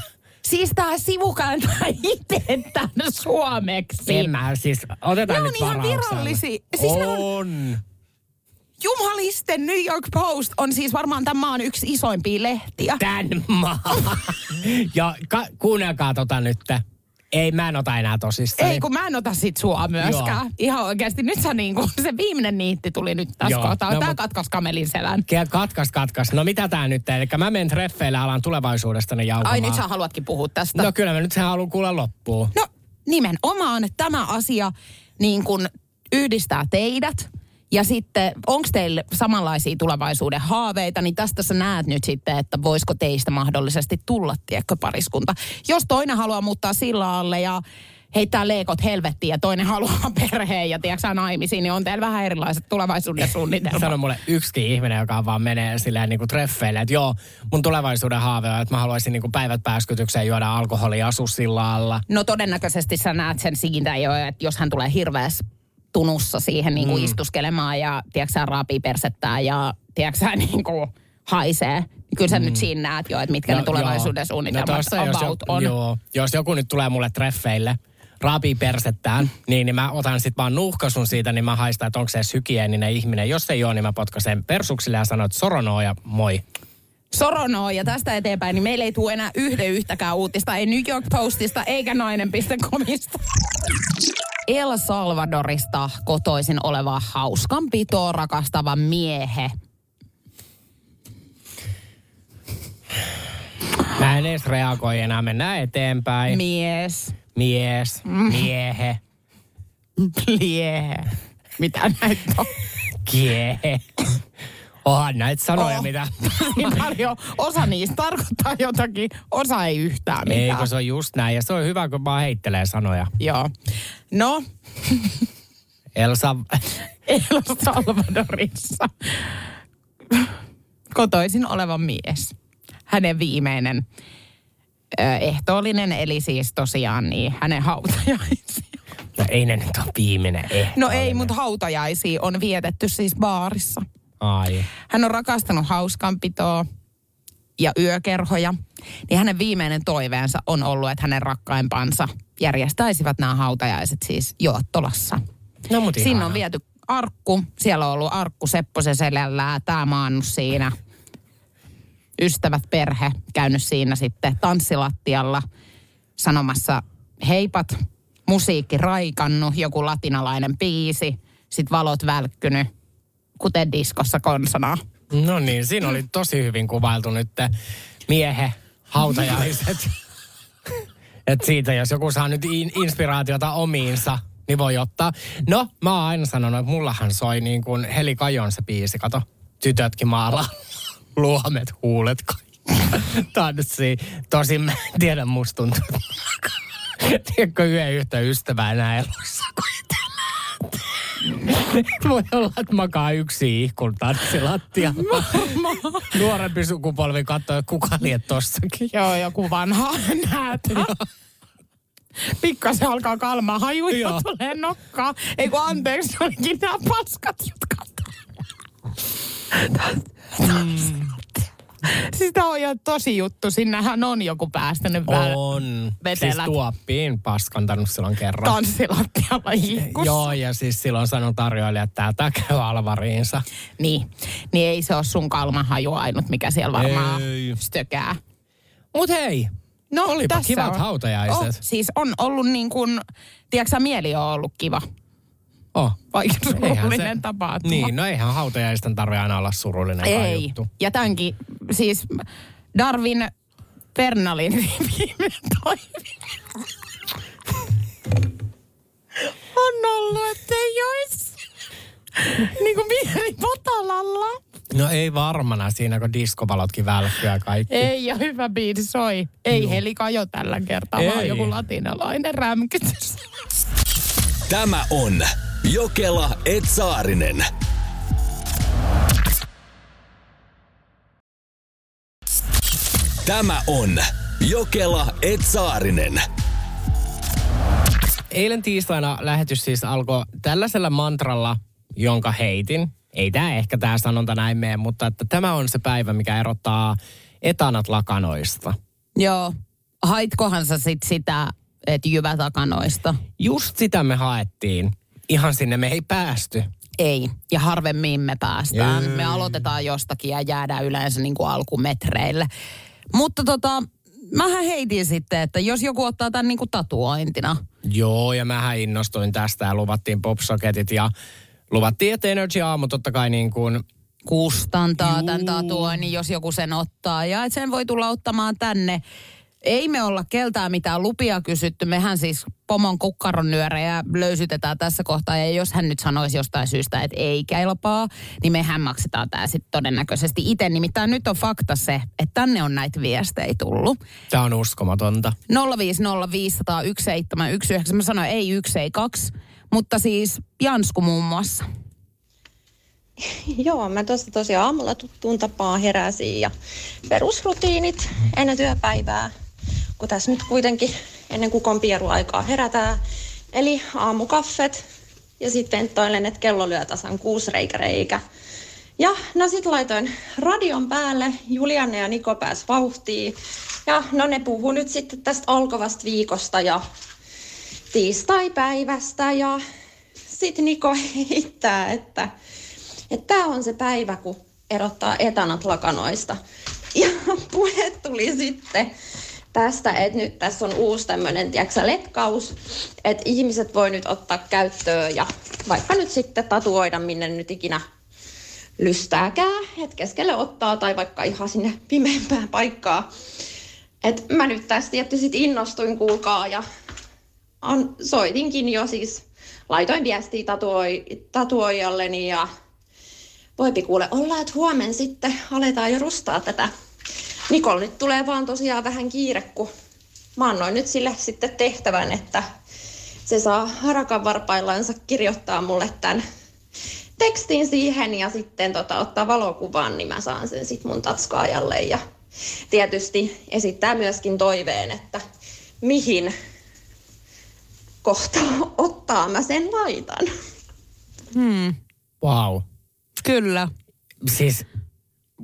Siis tää sivu kääntää itse tänne suomeksi. En mä, siis otetaan Ne nyt on ihan virallisia. Siis ne on- on. Jumalisten New York Post on siis varmaan tämän maan yksi isoimpia lehtiä. Tän maa. ja ka- kuunnelkaa tota nyt. Ei, mä en ota enää tosissaan. Ei, kun mä en ota sit sua myöskään. Joo. Ihan oikeasti. Nyt sä niinku, se viimeinen niitti tuli nyt tässä Joo. kohtaa. No, Tää mut- katkas kamelin selän. Katkas, katkas. No mitä tää nyt? Eli mä menen treffeille alan tulevaisuudesta ne jaukamaan. Ai nyt sä haluatkin puhua tästä. No kyllä mä nyt sen haluan kuulla loppuun. No nimenomaan tämä asia niin kuin yhdistää teidät. Ja sitten, onko teillä samanlaisia tulevaisuuden haaveita, niin tästä sä näet nyt sitten, että voisiko teistä mahdollisesti tulla, tiedätkö, pariskunta. Jos toinen haluaa muuttaa sillä alle ja heittää leekot helvettiin ja toinen haluaa perheen ja tiedätkö naimisiin, niin on teillä vähän erilaiset tulevaisuuden suunnitelmat. Sano mulle yksikin ihminen, joka vaan menee silleen niin kuin treffeille, että joo, mun tulevaisuuden haave on, että mä haluaisin niin kuin päivät pääskytykseen juoda alkoholia, asua sillä alla. No todennäköisesti sä näet sen siitä jo, että jos hän tulee hirveässä tunussa siihen niin kuin mm. istuskelemaan ja tiedätkö raapii persettää ja tiedätkö niin kuin haisee. Kyllä sä mm. nyt siinä näet jo, että mitkä no, ne tulevaisuuden joo. suunnitelmat no tossa, jos, jo, on. Joo, jos joku nyt tulee mulle treffeille, raapii persettään, niin, niin mä otan sit vaan nuuhkasun siitä, niin mä haistan, että onko se edes hygieninen ihminen. Jos ei ole, niin mä potkasen persuksille ja sanon, että soronoo ja moi. Soronoo ja tästä eteenpäin, niin meillä ei tule enää yhden yhtäkään uutista, ei New York Postista eikä nainen.comista. El Salvadorista kotoisin oleva hauskanpitoa rakastava miehe Mä en edes reagoi enää, mennään eteenpäin. mies, Mies, miehe, liehe. Mitä näitä on? kiehe. Onhan näitä sanoja, Oh. mitä... Niin paljon. Osa niistä tarkoittaa jotakin, osa ei yhtään mitään. Eikö se on just näin. Ja se on hyvä, kun vaan heittelee sanoja. Joo. No, Elsa, El Salvadorissa kotoisin oleva mies. Hänen viimeinen ö, ehtoollinen, eli siis tosiaan niin hänen hautajaisia. no ei ne nyt ole viimeinen ehto. No ei, mutta hautajaisia on vietetty siis baarissa. Ai. Hän on rakastanut hauskanpitoa ja yökerhoja. Niin hänen viimeinen toiveensa on ollut, että hänen rakkaimpansa järjestäisivät nämä hautajaiset siis Joottolassa. No mut Sinne on viety arkku. Siellä on ollut arkku Sepposen selällään, tämä maannut siinä. Ystävät, perhe käynyt siinä sitten tanssilattialla sanomassa heipat, musiikki raikannut, joku latinalainen biisi, sitten valot välkkynyt, kuten diskossa konsana. No niin, siinä oli tosi hyvin kuvailtu nyt miehe hautajaiset. Et siitä, jos joku saa nyt in- inspiraatiota omiinsa, niin voi ottaa. No, mä oon aina sanonut, että mullahan soi niin kuin Heli Kajon se biisi, kato. Tytötkin maala luomet, huulet. Tanssii. Tosin mä en tiedä, musta tuntuu. Tiedätkö, yhden yhtä ystävää enää elossa kuin voi olla, että makaa yksi ihkun tanssilattialla. Nuorempi sukupolvi katsoo, että kuka liet tossakin. Joo, joku vanha näet. Pikkasen alkaa kalmaa haju ja tulee nokkaa. Ei kun anteeksi, olikin nämä paskat, jotka Siis tää on ihan tosi juttu. Sinnehän on joku päästänyt vähän On. vetelät. Siis tuoppiin paskantanut silloin kerran. tanssilattialla ihkussa. Joo, ja siis silloin sanoi tarjoilija, että tää käy alvariinsa. Niin. niin ei se ole sun kalmahaju ainut, mikä siellä varmaan Ei. stökää. Mut hei, No, Olipa tässä kivat on. hautajaiset. Oh, siis on ollut niin kuin, tiedätkö mieli on ollut kiva. Oh. Vaikka Eihän surullinen se- tapahtuma. Niin, no eihän hautajaisten tarvitse aina olla surullinen Ei. juttu. Ja tämänkin, siis Darwin Pernalin viime toive on ollut, että ei olisi niin kuin mieli potalalla. No ei varmana siinä, kun diskovalotkin välkkyy ja kaikki. Ei, ja hyvä biisi soi. Ei Joo. helika jo tällä kertaa, Ei. vaan joku latinalainen rämkytys. Tämä on Jokela Etsaarinen. Tämä on Jokela Etsaarinen. Eilen tiistaina lähetys siis alkoi tällaisella mantralla, jonka heitin. Ei tämä ehkä tämä sanonta näin mene, mutta että tämä on se päivä, mikä erottaa etanat lakanoista. Joo. Haitkohan sä sit sitä, että jyvä takanoista? Just sitä me haettiin. Ihan sinne me ei päästy. Ei. Ja harvemmin me päästään. Ei. Me aloitetaan jostakin ja jäädään yleensä niin kuin alkumetreille. Mutta tota, mähän heitin sitten, että jos joku ottaa tämän niin kuin tatuointina. Joo, ja mähän innostuin tästä ja luvattiin popsocketit ja luvattiin, että Energy Aamu totta kai niin kuin kustantaa Juu. tämän tatuoinnin, jos joku sen ottaa. Ja että sen voi tulla ottamaan tänne. Ei me olla keltään mitään lupia kysytty. Mehän siis pomon kukkaron nyörejä löysytetään tässä kohtaa. Ja jos hän nyt sanoisi jostain syystä, että ei kelpaa, niin mehän maksetaan tämä sitten todennäköisesti itse. Nimittäin nyt on fakta se, että tänne on näitä viestejä tullut. tämä on uskomatonta. 050501719. Mä sanoin ei yksi, ei kaksi. Mutta siis Jansku muun muassa. Joo, mä tuossa tosiaan aamulla tuttuun tapaan heräsin ja perusrutiinit ennen työpäivää, kun tässä nyt kuitenkin ennen kukon pieruaikaa herätään. Eli aamukaffet ja sitten ventoilen, että kello lyö tasan kuusi reikä reikä. Ja no sit laitoin radion päälle, Julianne ja Niko pääs vauhtiin. Ja no ne puhuu nyt sitten tästä alkavasta viikosta ja tiistai-päivästä ja sitten Niko heittää, että että tämä on se päivä, kun erottaa etanat lakanoista. Ja puhe tuli sitten tästä, että nyt tässä on uusi tämmöinen, tiedätkö, letkaus, että ihmiset voi nyt ottaa käyttöön ja vaikka nyt sitten tatuoida, minne nyt ikinä lystääkää, että keskelle ottaa tai vaikka ihan sinne pimeämpään paikkaan. Et mä nyt tästä tietysti innostuin, kuulkaa, ja on, soitinkin jo siis, laitoin viestiä tatuoi, tatuoijalleni ja voipi kuule olla, että huomenna sitten aletaan jo rustaa tätä. Nikol nyt tulee vaan tosiaan vähän kiire, kun mä annoin nyt sille sitten tehtävän, että se saa harakan varpaillansa kirjoittaa mulle tämän tekstin siihen ja sitten tota, ottaa valokuvan, niin mä saan sen sitten mun tatskaajalle. Ja tietysti esittää myöskin toiveen, että mihin kohtaa ottaa mä sen laitan. Hmm. Wow. Kyllä. Siis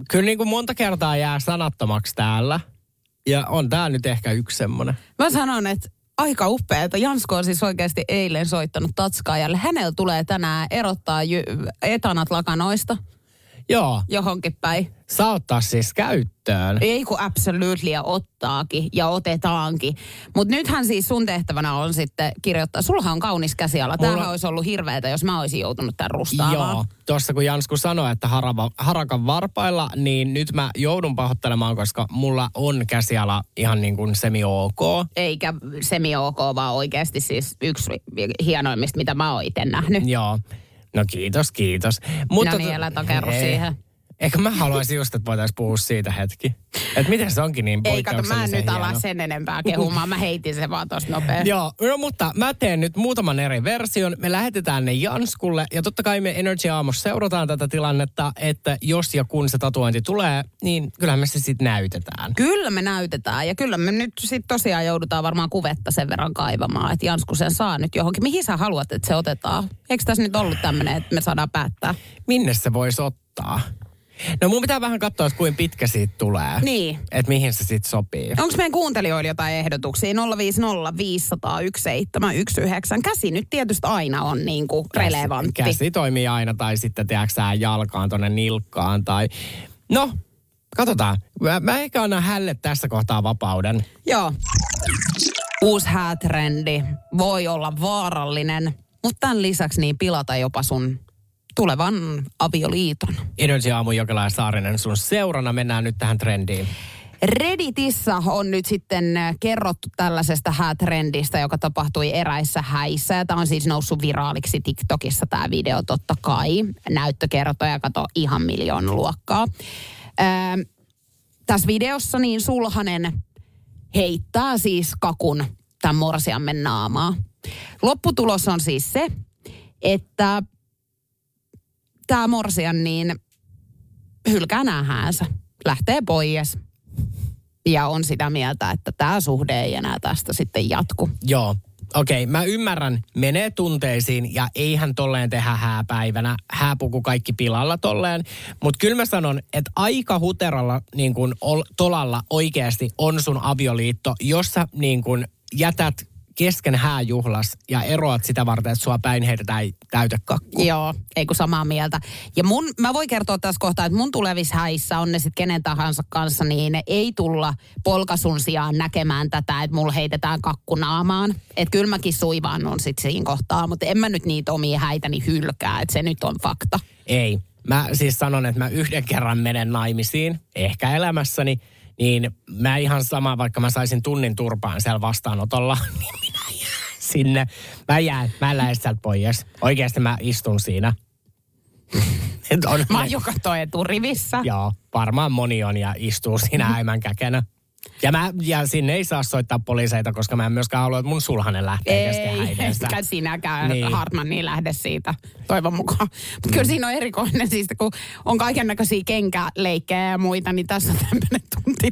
kyllä niin kuin monta kertaa jää sanattomaksi täällä. Ja on tää nyt ehkä yksi semmonen. Mä sanon, että aika upeeta. Jansko on siis oikeasti eilen soittanut Tatskaajalle. Hänellä tulee tänään erottaa etanat lakanoista Joo, johonkin päin. saa ottaa siis käyttöön. Ei kun absolutely ja ottaakin ja otetaankin. Mutta nythän siis sun tehtävänä on sitten kirjoittaa. Sullahan on kaunis käsiala. Tämähän Mulla- olisi ollut hirveetä, jos mä olisin joutunut tämän rustaamaan. Joo, tuossa kun Jansku sanoi, että harava, harakan varpailla, niin nyt mä joudun pahoittelemaan, koska mulla on käsiala ihan niin kuin semi-ok. Eikä semi-ok, vaan oikeasti siis yksi hienoimmista, mitä mä oon itse nähnyt. Joo, no kiitos, kiitos. No niin, älä siihen. Ehkä mä haluaisin just, että voitaisiin puhua siitä hetki. Että miten se onkin niin Ei kato, mä en nyt ala sen enempää kehumaan. Mä heitin sen vaan tosta nopeasti. Joo, no mutta mä teen nyt muutaman eri version. Me lähetetään ne Janskulle ja totta kai me Energy Aamossa seurataan tätä tilannetta, että jos ja kun se tatuointi tulee, niin kyllähän me se sitten näytetään. Kyllä me näytetään ja kyllä me nyt sitten tosiaan joudutaan varmaan kuvetta sen verran kaivamaan, että Jansku sen saa nyt johonkin. Mihin sä haluat, että se otetaan? Eikö tässä nyt ollut tämmöinen, että me saadaan päättää? Minne se voisi ottaa? No mun pitää vähän katsoa, että kuinka pitkä siitä tulee. Niin. Että mihin se sitten sopii. Onko meidän kuuntelijoilla jotain ehdotuksia? 050 500 1719. Käsi nyt tietysti aina on niin kuin relevantti. Käsi toimii aina tai sitten tiedätkö jalkaan tonne nilkkaan tai... No, katsotaan. Mä, mä ehkä annan hälle tässä kohtaa vapauden. Joo. Uusi häätrendi voi olla vaarallinen, mutta tämän lisäksi niin pilata jopa sun tulevan avioliiton. Energy Aamu Jokela ja Saarinen sun seurana. Mennään nyt tähän trendiin. Redditissä on nyt sitten kerrottu tällaisesta häätrendistä, joka tapahtui eräissä häissä. Ja tämä on siis noussut viraaliksi TikTokissa tämä video totta kai. Näyttökertoja, kato ihan miljoon luokkaa. Ää, tässä videossa niin Sulhanen heittää siis kakun tämän morsiammen naamaa. Lopputulos on siis se, että tämä morsian niin hylkää näähäänsä, lähtee pois ja on sitä mieltä, että tämä suhde ei enää tästä sitten jatku. Joo. Okei, okay, mä ymmärrän, menee tunteisiin ja eihän tolleen tehdä hääpäivänä, hääpuku kaikki pilalla tolleen. Mutta kyllä mä sanon, että aika huteralla niin kun, ol, tolalla oikeasti on sun avioliitto, jossa niin kun, jätät kesken hääjuhlas ja eroat sitä varten, että sua päin heitetään täytekakku. Joo, ei kun samaa mieltä. Ja mun, mä voin kertoa tässä kohtaa, että mun tulevissa häissä on ne sitten kenen tahansa kanssa, niin ne ei tulla polkasun sijaan näkemään tätä, että mulla heitetään kakkunaamaan. Että kyllä mäkin suivaan on sitten siinä kohtaa, mutta en mä nyt niitä omia häitäni hylkää, että se nyt on fakta. Ei. Mä siis sanon, että mä yhden kerran menen naimisiin, ehkä elämässäni, niin mä ihan sama, vaikka mä saisin tunnin turpaan siellä vastaanotolla, niin minä jään sinne. Mä jään, mä en lähde sieltä pois. Oikeasti mä istun siinä. On, Mä oon joka eturivissä. Joo, varmaan moni on ja istuu siinä äimän käkenä. Ja, mä, ja sinne ei saa soittaa poliiseita, koska mä en myöskään halua, että mun sulhanen lähtee kesken Ei, häidestä. eikä sinäkään Niin. Hartman niin lähde siitä, toivon mukaan. Mutta kyllä siinä on erikoinen, siis kun on kaiken näköisiä kenkäleikkejä ja muita, niin tässä on tämmöinen tunti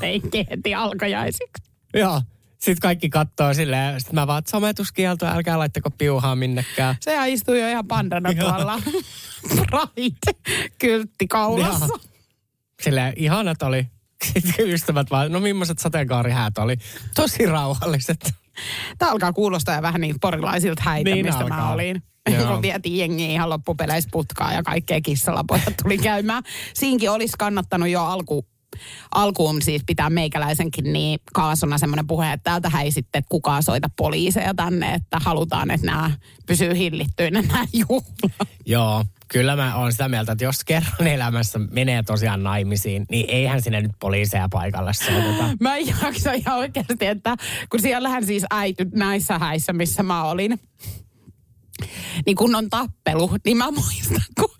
leikki heti alkajaisiksi. Joo. Sitten kaikki katsoo silleen, sit mä vaan, sometuskielto, älkää laittako piuhaa minnekään. Sehän istuu jo ihan pandana tuolla. Pride, kyltti kaulassa. Silleen ihanat oli. Sitten ystävät vaan, no millaiset sateenkaarihäät oli. Tosi rauhalliset. Tämä alkaa kuulostaa vähän niin porilaisilta häitä, Niin mistä alkaa. mä olin. Joo. Kun vietiin jengiä ihan loppupeleissä putkaa ja kaikkea kissalapojat tuli käymään. Siinkin olisi kannattanut jo alku, alkuun siis pitää meikäläisenkin niin kaasuna semmoinen puhe, että täältä ei sitten kukaan soita poliiseja tänne, että halutaan, että nämä pysyy hillittyinä nämä juhlat. Joo, kyllä mä oon sitä mieltä, että jos kerran elämässä menee tosiaan naimisiin, niin eihän sinne nyt poliiseja paikalle soiteta. Mä en jaksa ihan oikeasti, että kun siellähän siis äity näissä häissä, missä mä olin, niin kun on tappelu, niin mä muistan, kun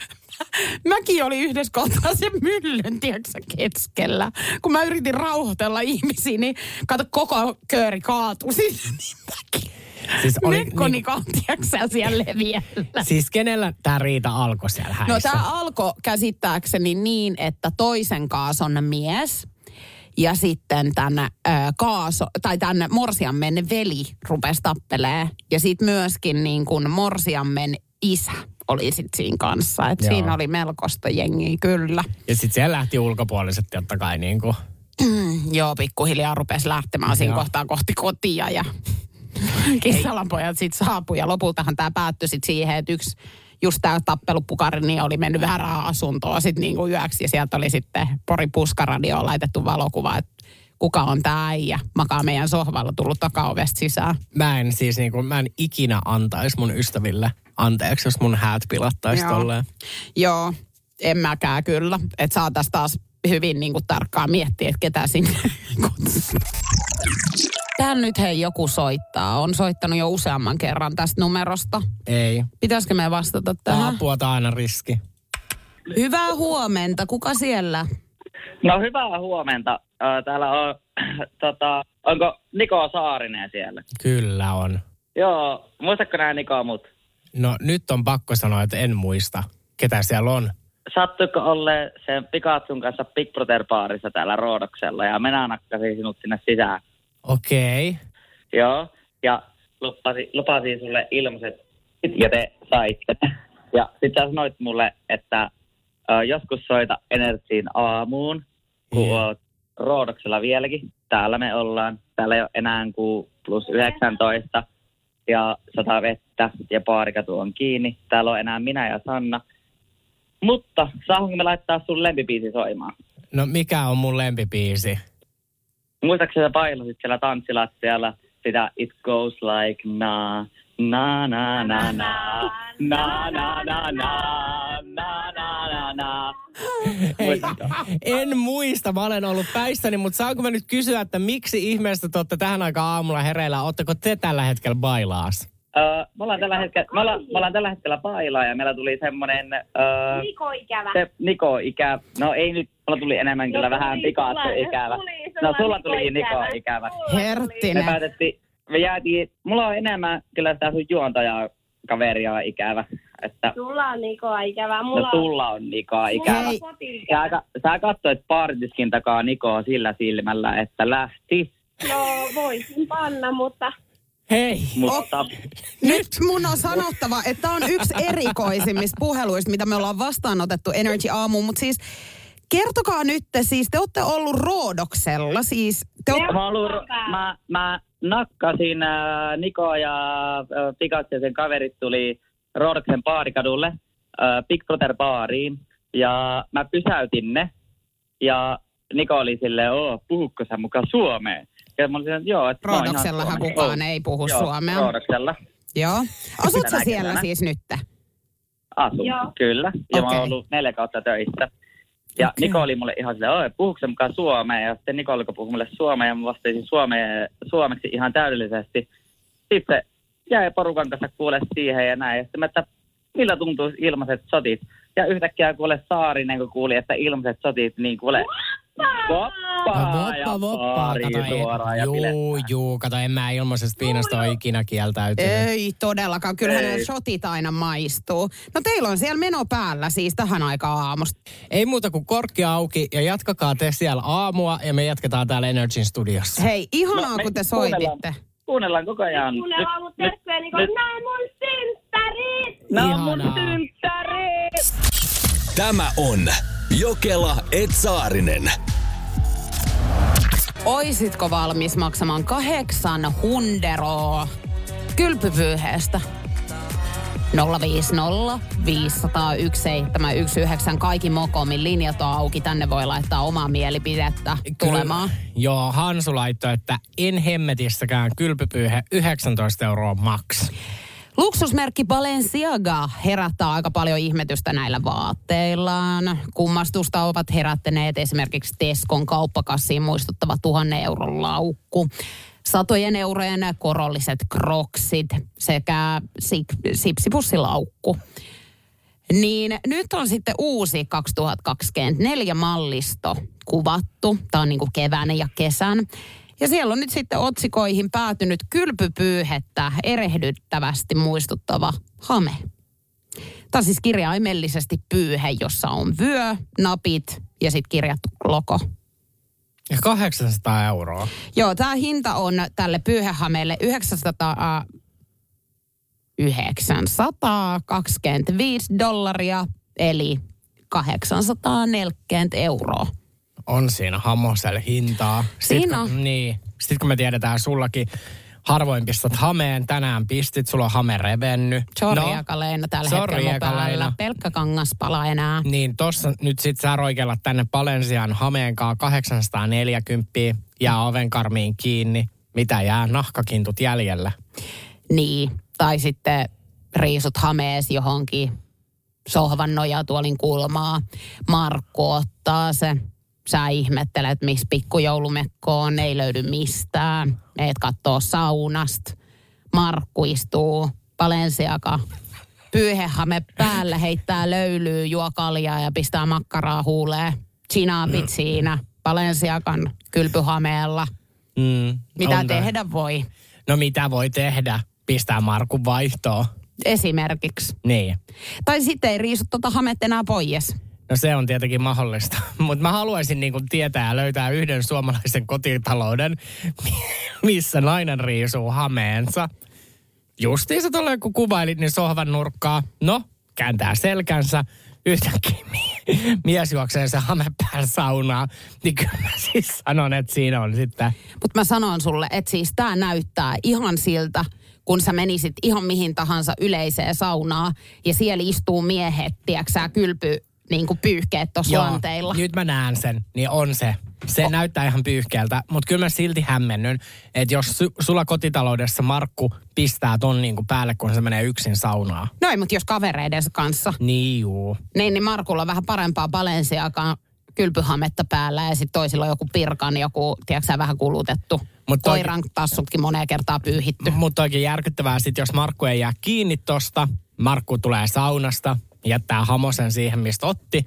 mäkin olin yhdessä kohtaa sen myllyn, tiedätkö keskellä. Kun mä yritin rauhoitella ihmisiä, niin kato, koko kööri kaatui sinne, niin mäkin. Siis oli Mekkoni niinku- niin, siellä leviällä. Siis kenellä tämä riita alkoi siellä häissä? No tämä alkoi käsittääkseni niin, että toisen kaason mies ja sitten tämän ö, kaaso, tai tämän morsiammen veli rupesi tappelee. Ja sitten myöskin niin kuin morsiammen isä oli sitten siinä kanssa. Et Joo. siinä oli melkoista jengiä, kyllä. Ja sitten siellä lähti ulkopuoliset totta kai niin kuin. Joo, pikkuhiljaa rupesi lähtemään siinä Joo. kohtaa kohti kotia ja kissalanpojat sitten saapui. Ja lopultahan tämä päättyi sitten siihen, että yksi just tämä tappelupukari niin oli mennyt väärään asuntoon sitten niinku yöksi. Ja sieltä oli sitten Pori Puskaradioon laitettu valokuva, että kuka on tämä äijä, makaa meidän sohvalla tullut takaovesta sisään. Mä en siis niin kuin, mä en ikinä antaisi mun ystäville anteeksi, jos mun häät pilattaisi Joo. tolleen. Joo, en mäkään kyllä. Että saataisiin taas hyvin niin kuin tarkkaan miettiä, että ketä sinne. Tän nyt hei joku soittaa. On soittanut jo useamman kerran tästä numerosta. Ei. Pitäisikö me vastata tähän? Apua tai aina riski. Hyvää huomenta. Kuka siellä? No hyvää huomenta. Täällä on, tota, onko Niko Saarinen siellä? Kyllä on. Joo, muistatko nää Niko mut? No nyt on pakko sanoa, että en muista, ketä siellä on. Sattuiko olle sen Pikatsun kanssa Big Brother baarissa täällä Roodoksella ja minä nakkasin sinut sinne sisään. Okei. Okay. Joo, ja lupasin, lupasin sulle ilmaiset ja te saitte. Ja sit sä sanoit mulle, että ö, joskus soita Energiin aamuun, kun Joo. oot Roodoksella vieläkin. Täällä me ollaan. Täällä ei ole enää kuin plus 19 ja sata vettä ja baarikatu on kiinni. Täällä on enää minä ja Sanna. Mutta saahanko me laittaa sun lempibiisi soimaan? No mikä on mun lempipiisi? Muistaakseni sä bailasit siellä tanssilattialla sitä It Goes Like Na, Na na na na. Na na na na. Na na na na. Hei, Muistatko? en muista, mä olen ollut päissäni, mutta saanko mä nyt kysyä, että miksi ihmeestä te olette tähän aikaan aamulla hereillä? Oletteko te tällä hetkellä bailaas? Öö, me ollaan tällä hetkellä, me ollaan, me ollaan tällä hetkellä pailaa ja meillä tuli semmonen... Öö, Niko ikävä. se Niko ikä, no ei nyt, mulla tuli enemmän kyllä No vähän pikaattu ikävä. tuli No sulla tuli Niko-ikävä. Niko ikävä. Mulla Me Herttinen. päätettiin, me jäätiin, mulla on enemmän kyllä sitä sun juontajaa kaveria ikävä. Että, Sulla on Niko ikävä. no Mulla sulla on Niko ikävä. Hei. Sä, sä katsoit partiskin takaa Nikoa sillä silmällä, että lähti, No voisin panna, mutta Hei, mutta Nyt mun on sanottava, että tämä on yksi erikoisimmista puheluista, mitä me ollaan vastaanotettu Energy Aamuun. Mutta siis kertokaa nyt, te siis te olette ollut Roodoksella. Siis te olette, mä, ollut, mä, mä nakkasin äh, Niko ja äh, Pikachu ja sen kaverit tuli Rodoksen baarikadulle äh, Big Brother baariin ja mä pysäytin ne ja Niko oli silleen, oo, puhukko sä mukaan suomeen? Ja mä olin silleen, joo, että mä Roodoksellahan suomeksi." kukaan ei puhu Joo, suomea. Roodoksella Joo. Asut sä Tänä siellä siis nyt? asun, Joo. kyllä. Ja mä Okei. oon ollut neljä kautta töissä. Ja Okei. Niko oli mulle ihan silleen, oi, puhuuko sä mukaan suomea? Ja sitten Niko alkoi puhua mulle suomea ja mä vastasin suomea, suomeksi ihan täydellisesti. Sitten se jäi porukan kanssa kuule siihen ja näin. Ja sitten mä, että millä tuntuu ilmaiset sotit? Ja yhtäkkiä kuule Saarinen, kun kuuli, että ilmaiset sotit, niin kuule voppaa ja voppa, voppa. baariin Kato, suoraan ja juu, juu, kato, en mä ilmaisesta viinasta ole ikinä kieltäytynyt. Ei todellakaan. Kyllähän Ei. ne shotit aina maistuu. No teillä on siellä meno päällä siis tähän aikaan aamusta. Ei muuta kuin korkki auki ja jatkakaa te siellä aamua ja me jatketaan täällä Energyn studiossa. Hei, ihanaa No, kun te soititte. Kuunnellaan koko ajan. kuunnellaan Nyt- terkkuja Niko. nyt- Nää mun synttärit! Nämä on mun synttärit! Tämä on Jokela Etsaarinen. Oisitko valmis maksamaan kahdeksan hunderoa kylpypyyheestä? 050 501 719. Kaikki Mokomin linjat on auki. Tänne voi laittaa omaa mielipidettä tulemaan. Kyllä. Joo, Hansu laittoi, että en hemmetissäkään kylpypyyhe 19 euroa maks. Luksusmerkki Balenciaga herättää aika paljon ihmetystä näillä vaatteillaan. Kummastusta ovat herättäneet esimerkiksi Teskon kauppakassiin muistuttava tuhannen euron laukku. Satojen eurojen korolliset kroksit sekä sip- sipsipussilaukku. Niin nyt on sitten uusi 2024 mallisto kuvattu. Tämä on niin kuin kevään ja kesän. Ja siellä on nyt sitten otsikoihin päätynyt kylpypyyhettä erehdyttävästi muistuttava hame. Tämä on siis kirjaimellisesti pyyhe, jossa on vyö, napit ja sitten kirjattu logo. Ja 800 euroa. Joo, tämä hinta on tälle pyyhehameelle 900, 925 dollaria, eli 840 euroa. On siinä hamoselle hintaa. Siinä on. Niin. Sitten kun me tiedetään sullakin, harvoin pistät hameen, tänään pistit, sulla on hame revennyt. Sorry, no, tällä sorry, hetkellä päällä. Pelkkä kangaspala enää. Niin tossa nyt sit sä roikella tänne Palensian hameenkaa 840 ja ovenkarmiin kiinni. Mitä jää? Nahkakintut jäljellä. Niin, tai sitten riisut hamees johonkin sohvan nojatuolin kulmaa. Markku ottaa se. Sä ihmettelet, missä pikkujoulumekko on, ei löydy mistään. Meet kattoo saunasta. Markku istuu Palensiaka pyyhehame päällä, heittää löylyä, juo kaljaa ja pistää makkaraa huuleen. Chinaapit siinä Palensiakan kylpyhameella. Mm, Mitä on tää. tehdä voi? No mitä voi tehdä? Pistää Markun vaihtoon. Esimerkiksi. Niin. Tai sitten ei riisu tota hametta enää pois. No se on tietenkin mahdollista. Mutta mä haluaisin niin kuin tietää ja löytää yhden suomalaisen kotitalouden, missä nainen riisuu hameensa. Justiinsa tuolla kun kuvailit, niin sohvan nurkkaa, no, kääntää selkänsä, yhtäkkiä mie- mies juoksee se hamepään saunaa, niin kyllä mä siis sanon, että siinä on sitten, Mutta mä sanon sulle, että siis tää näyttää ihan siltä, kun sä menisit ihan mihin tahansa yleiseen saunaan ja siellä istuu miehet, tiedätkö kylpy niin kuin pyyhkeet tuossa lanteilla. nyt mä näen sen, niin on se. Se näyttää ihan pyyhkeältä, mutta kyllä mä silti hämmennyn, että jos su- sulla kotitaloudessa Markku pistää ton niinku päälle, kun se menee yksin saunaan. Noin, mutta jos kavereidensa kanssa, Niin juu. niin, niin Markulla on vähän parempaa Balenciagaa kylpyhametta päällä ja sitten toisilla on joku pirkan, joku, tiedätkö vähän kulutettu. Mut toi- Koiran tassutkin moneen kertaan pyyhitty. Mutta oikein järkyttävää sit, jos Markku ei jää kiinni tosta. Markku tulee saunasta, jättää hamosen siihen, mistä otti.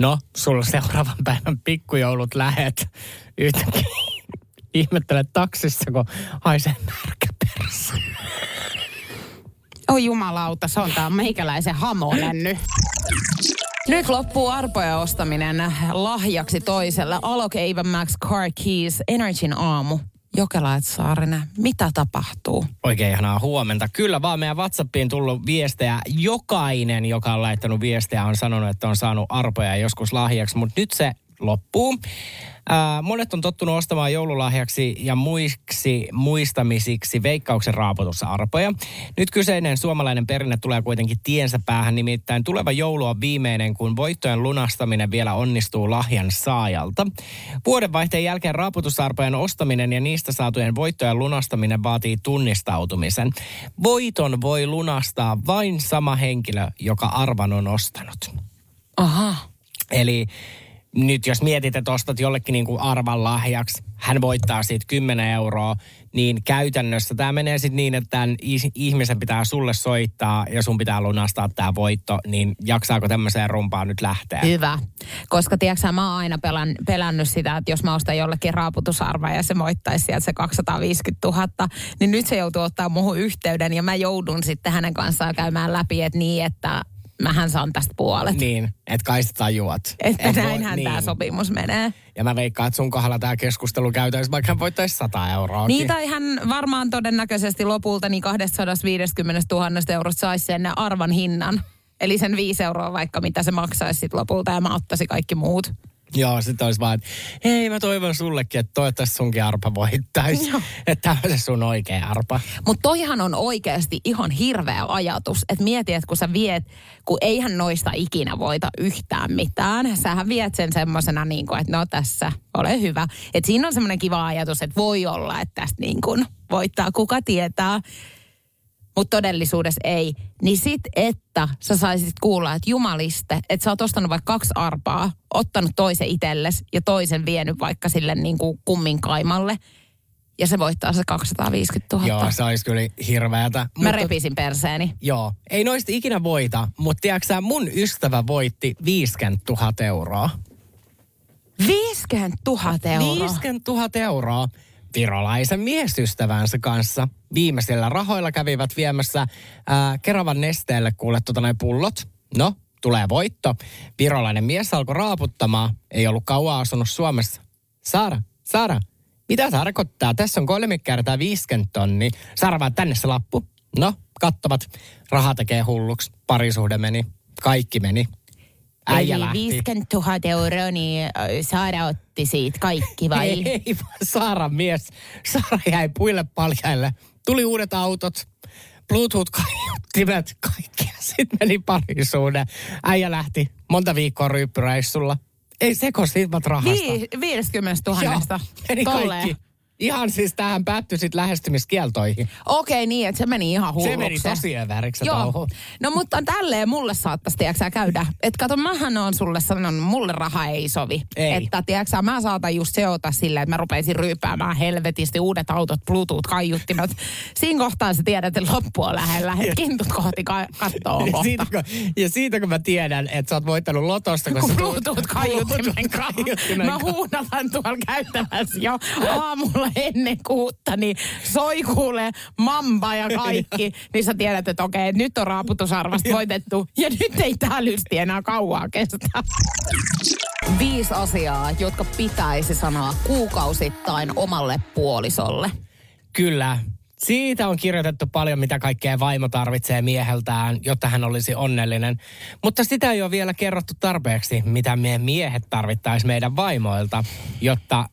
No, sulla seuraavan päivän pikkujoulut lähet yhtäkkiä. Ihmettele taksissa, kun haisee märkä perse. Oi jumalauta, se on tää meikäläisen hamonen nyt. Nyt loppuu arpoja ostaminen lahjaksi toiselle. Alok Ava Max Car Keys Energyn aamu. Jokelaat Saarinen, mitä tapahtuu? Oikein ihanaa huomenta. Kyllä vaan meidän WhatsAppiin tullut viestejä. Jokainen, joka on laittanut viestejä, on sanonut, että on saanut arpoja joskus lahjaksi, mutta nyt se loppuu. Ää, monet on tottunut ostamaan joululahjaksi ja muiksi muistamisiksi veikkauksen raaputussa arpoja. Nyt kyseinen suomalainen perinne tulee kuitenkin tiensä päähän, nimittäin tuleva joulu on viimeinen, kun voittojen lunastaminen vielä onnistuu lahjan saajalta. Vuodenvaihteen jälkeen raaputusarpojen ostaminen ja niistä saatujen voittojen lunastaminen vaatii tunnistautumisen. Voiton voi lunastaa vain sama henkilö, joka arvan on ostanut. Aha. Eli nyt jos mietit, että ostat jollekin niin kuin arvan lahjaksi, hän voittaa siitä 10 euroa, niin käytännössä tämä menee sitten niin, että tämän is- ihmisen pitää sulle soittaa ja sun pitää lunastaa tämä voitto, niin jaksaako tämmöiseen rumpaan nyt lähteä? Hyvä. Koska tiedätkö, mä oon aina pelän, pelännyt sitä, että jos mä ostan jollekin raaputusarva ja se moittaisi sieltä se 250 000, niin nyt se joutuu ottaa muuhun yhteyden ja mä joudun sitten hänen kanssaan käymään läpi, että niin, että mähän saan tästä puolet. Niin, että kai sä tajuat. Että Et voi- näinhän tämä sopimus menee. Ja mä veikkaan, että sun kohdalla tämä keskustelu käytäisi, vaikka hän voittaisi 100 euroa. Niin tai hän varmaan todennäköisesti lopulta niin 250 000 eurosta saisi sen arvan hinnan. Eli sen 5 euroa vaikka, mitä se maksaisi sit lopulta ja mä ottaisin kaikki muut. Joo, sitten olisi vaan, että hei mä toivon sullekin, että toivottavasti sunkin arpa voittaisi. että tämä on se sun oikea arpa. Mutta toihan on oikeasti ihan hirveä ajatus. Että mieti, että kun sä viet, kun eihän noista ikinä voita yhtään mitään. Sähän viet sen semmoisena, niin kuin, että no tässä, ole hyvä. Että siinä on semmoinen kiva ajatus, että voi olla, että tästä niin kuin voittaa, kuka tietää. Mutta todellisuudessa ei. Niin sit, että sä saisit kuulla, että jumaliste, että sä oot ostanut vaikka kaksi arpaa, ottanut toisen itsellesi ja toisen vienyt vaikka sille niin kuin kumminkaimalle. Ja se voittaa se 250 000. Joo, se olisi kyllä hirveätä. Mä repisin perseeni. Joo, ei noista ikinä voita, mutta tiedätkö mun ystävä voitti 50 000 euroa. 50 000 euroa. 50 000 euroa virolaisen miesystävänsä kanssa. Viimeisillä rahoilla kävivät viemässä ää, Keravan nesteelle kuule tota noin pullot. No, tulee voitto. Virolainen mies alkoi raaputtamaan. Ei ollut kauan asunut Suomessa. Saara, Saara, mitä tarkoittaa? Tässä on kolme kertaa 50 tonni. Saara vaan tänne se lappu. No, kattovat. Raha tekee hulluksi. Parisuhde meni. Kaikki meni. Äijä Eli lähti. 50 000 euroa, niin Saara otti siitä kaikki vai? Ei, vaan Saaran mies. Saara jäi puille paljaille. Tuli uudet autot, Bluetooth-kaiuttimet, kaikki. Sitten meni parisuuden. Äijä lähti monta viikkoa ryyppyreissulla. Ei seko siitä rahasta. Vi- 50 000. Joo, meni Tolleen. kaikki. Ihan siis tähän päättyi sitten lähestymiskieltoihin. Okei, niin, että se meni ihan hulluksi. Se meni tosi överiksi se Joo. touhu. No mutta tälleen mulle saattaisi, tiedätkö käydä. Että kato, mähän on sulle sanonut, mulle raha ei sovi. Ei. Että tiedätkö mä saatan just seota silleen, että mä rupeisin ryypäämään helvetisti uudet autot, Bluetooth-kaiuttimet. Siinä kohtaa sä tiedät, että loppu on lähellä. Että kintut kohti ka- kattoo Ja kohta. siitä, kun, ja siitä kun mä tiedän, että sä oot voittanut lotosta, kun, kun tuut- Bluetooth-kaiuttimen kanssa. Bluetooth-kaiuttimen Mä huudataan tuolla käytävässä jo aamulla ennen kuutta, niin soi kuulee mamba ja kaikki. niin sä tiedät, että okei, nyt on raaputusarvasta voitettu. Ja nyt ei tää lysti enää kauaa kestä. Viisi asiaa, jotka pitäisi sanoa kuukausittain omalle puolisolle. Kyllä. Siitä on kirjoitettu paljon, mitä kaikkea vaimo tarvitsee mieheltään, jotta hän olisi onnellinen. Mutta sitä ei ole vielä kerrottu tarpeeksi, mitä me miehet tarvittaisiin meidän vaimoilta, jotta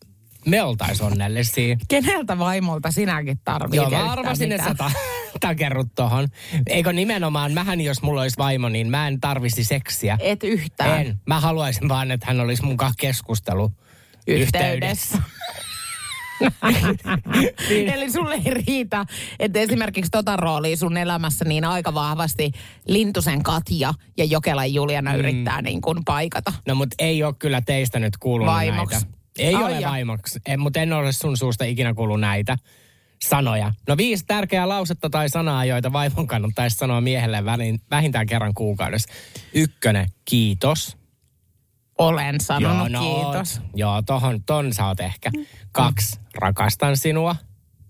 me oltaisiin onnellisia. Keneltä vaimolta sinäkin tarvitset? Joo, mä arvasin, että sä ta- takerrut tohon. Eikö nimenomaan, mähän jos mulla olisi vaimo, niin mä en tarvisi seksiä. Et yhtään. En. Mä haluaisin vaan, että hän olisi mun kanssa keskustelu. yhteydessä. Eli sulle ei riitä, että esimerkiksi tota roolia sun elämässä niin aika vahvasti Lintusen Katja ja Jokelan Juliana mm. yrittää niin kuin paikata. No mut ei ole kyllä teistä nyt kuulunut Vaimoksi. näitä. Ei Ai ole ja. vaimoksi, en, mutta en ole sun suusta ikinä kuullut näitä sanoja. No viisi tärkeää lausetta tai sanaa, joita vaimon kannattaisi sanoa miehelle vähintään kerran kuukaudessa. Ykkönen, kiitos. Olen sanonut no, kiitos. Joo, tohon, ton sä oot ehkä. Kaksi, rakastan sinua.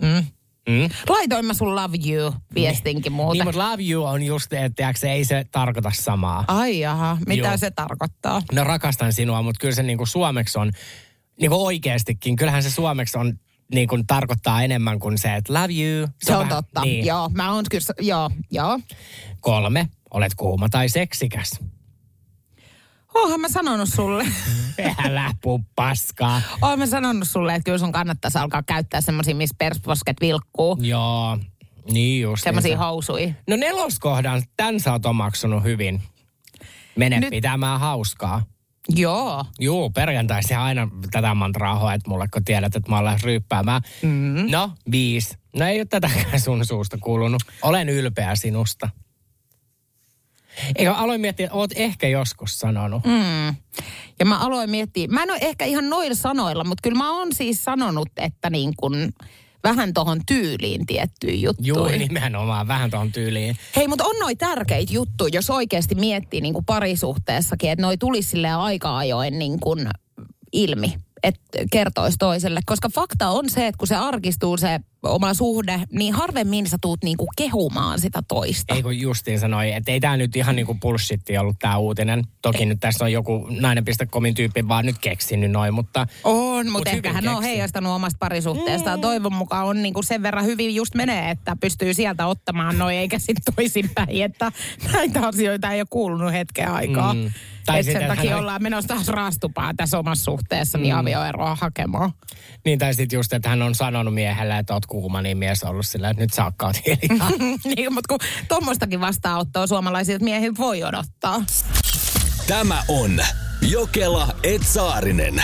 Mm. Mm. Laitoin mä sun love you viestinkin muuten. Niin, mutta love you on just, että tiiäks, ei se tarkoita samaa. Ai jaha, mitä Joo. se tarkoittaa? No rakastan sinua, mutta kyllä se niinku suomeksi on, niinku oikeastikin, kyllähän se suomeksi on niin kuin tarkoittaa enemmän kuin se, että love you. Se on vähän- totta. Niin. Joo, mä oon kyllä, joo, joo. Kolme, olet kuuma tai seksikäs. Oonhan mä sanonut sulle. Älä puu paskaa. Oon mä sanonut sulle, että kyllä sun kannattaisi alkaa käyttää semmosia, missä persposket vilkkuu. Joo, niin just. Semmosia niin se- housui. No neloskohdan, tän sä oot omaksunut hyvin. Mene Nyt- pitämään hauskaa. Joo. Juu, perjantaisin aina tätä mantraa hoet mulle, kun tiedät, että mä olen ryyppäämään. Mm. No, viisi. No ei ole tätäkään sun suusta kuulunut. Olen ylpeä sinusta. Eikä aloin miettiä, että oot ehkä joskus sanonut. Mm. Ja mä aloin miettiä, mä en ole ehkä ihan noilla sanoilla, mutta kyllä mä oon siis sanonut, että niin kun vähän tohon tyyliin tiettyjä juttuja. Juu, nimenomaan vähän tuohon tyyliin. Hei, mutta on noi tärkeitä juttuja, jos oikeasti miettii niin kuin parisuhteessakin, että noi tulisi sille aika ajoin niin kuin ilmi, että kertoisi toiselle. Koska fakta on se, että kun se arkistuu se oma suhde, niin harvemmin sä tuut niin kuin kehumaan sitä toista. Ei kun justiin sanoi, että ei tämä nyt ihan niinku bullshitti ollut tämä uutinen. Toki nyt tässä on joku nainen.comin tyyppi vaan nyt keksinyt noin, mutta... On, mutta hyvin ehkä hän on heijastanut omasta parisuhteestaan. Toivon mukaan on niin kuin sen verran hyvin just menee, että pystyy sieltä ottamaan noin, eikä sitten toisinpäin, että näitä asioita ei ole kuulunut hetken aikaa. Mm. Mm. Tai Et sen sitten takia hän- ollaan menossa taas raastupaa tässä omassa suhteessa, niin avioeroa hakemaan. Niin, tai sitten just, että hän on sanonut miehelle, että oot kuuma, niin mies on ollut sillä, että nyt saakka oot hiljaa. niin, mutta kun tuommoistakin vastaanottoa suomalaisilta miehiltä voi odottaa. Tämä on Jokela Etsaarinen.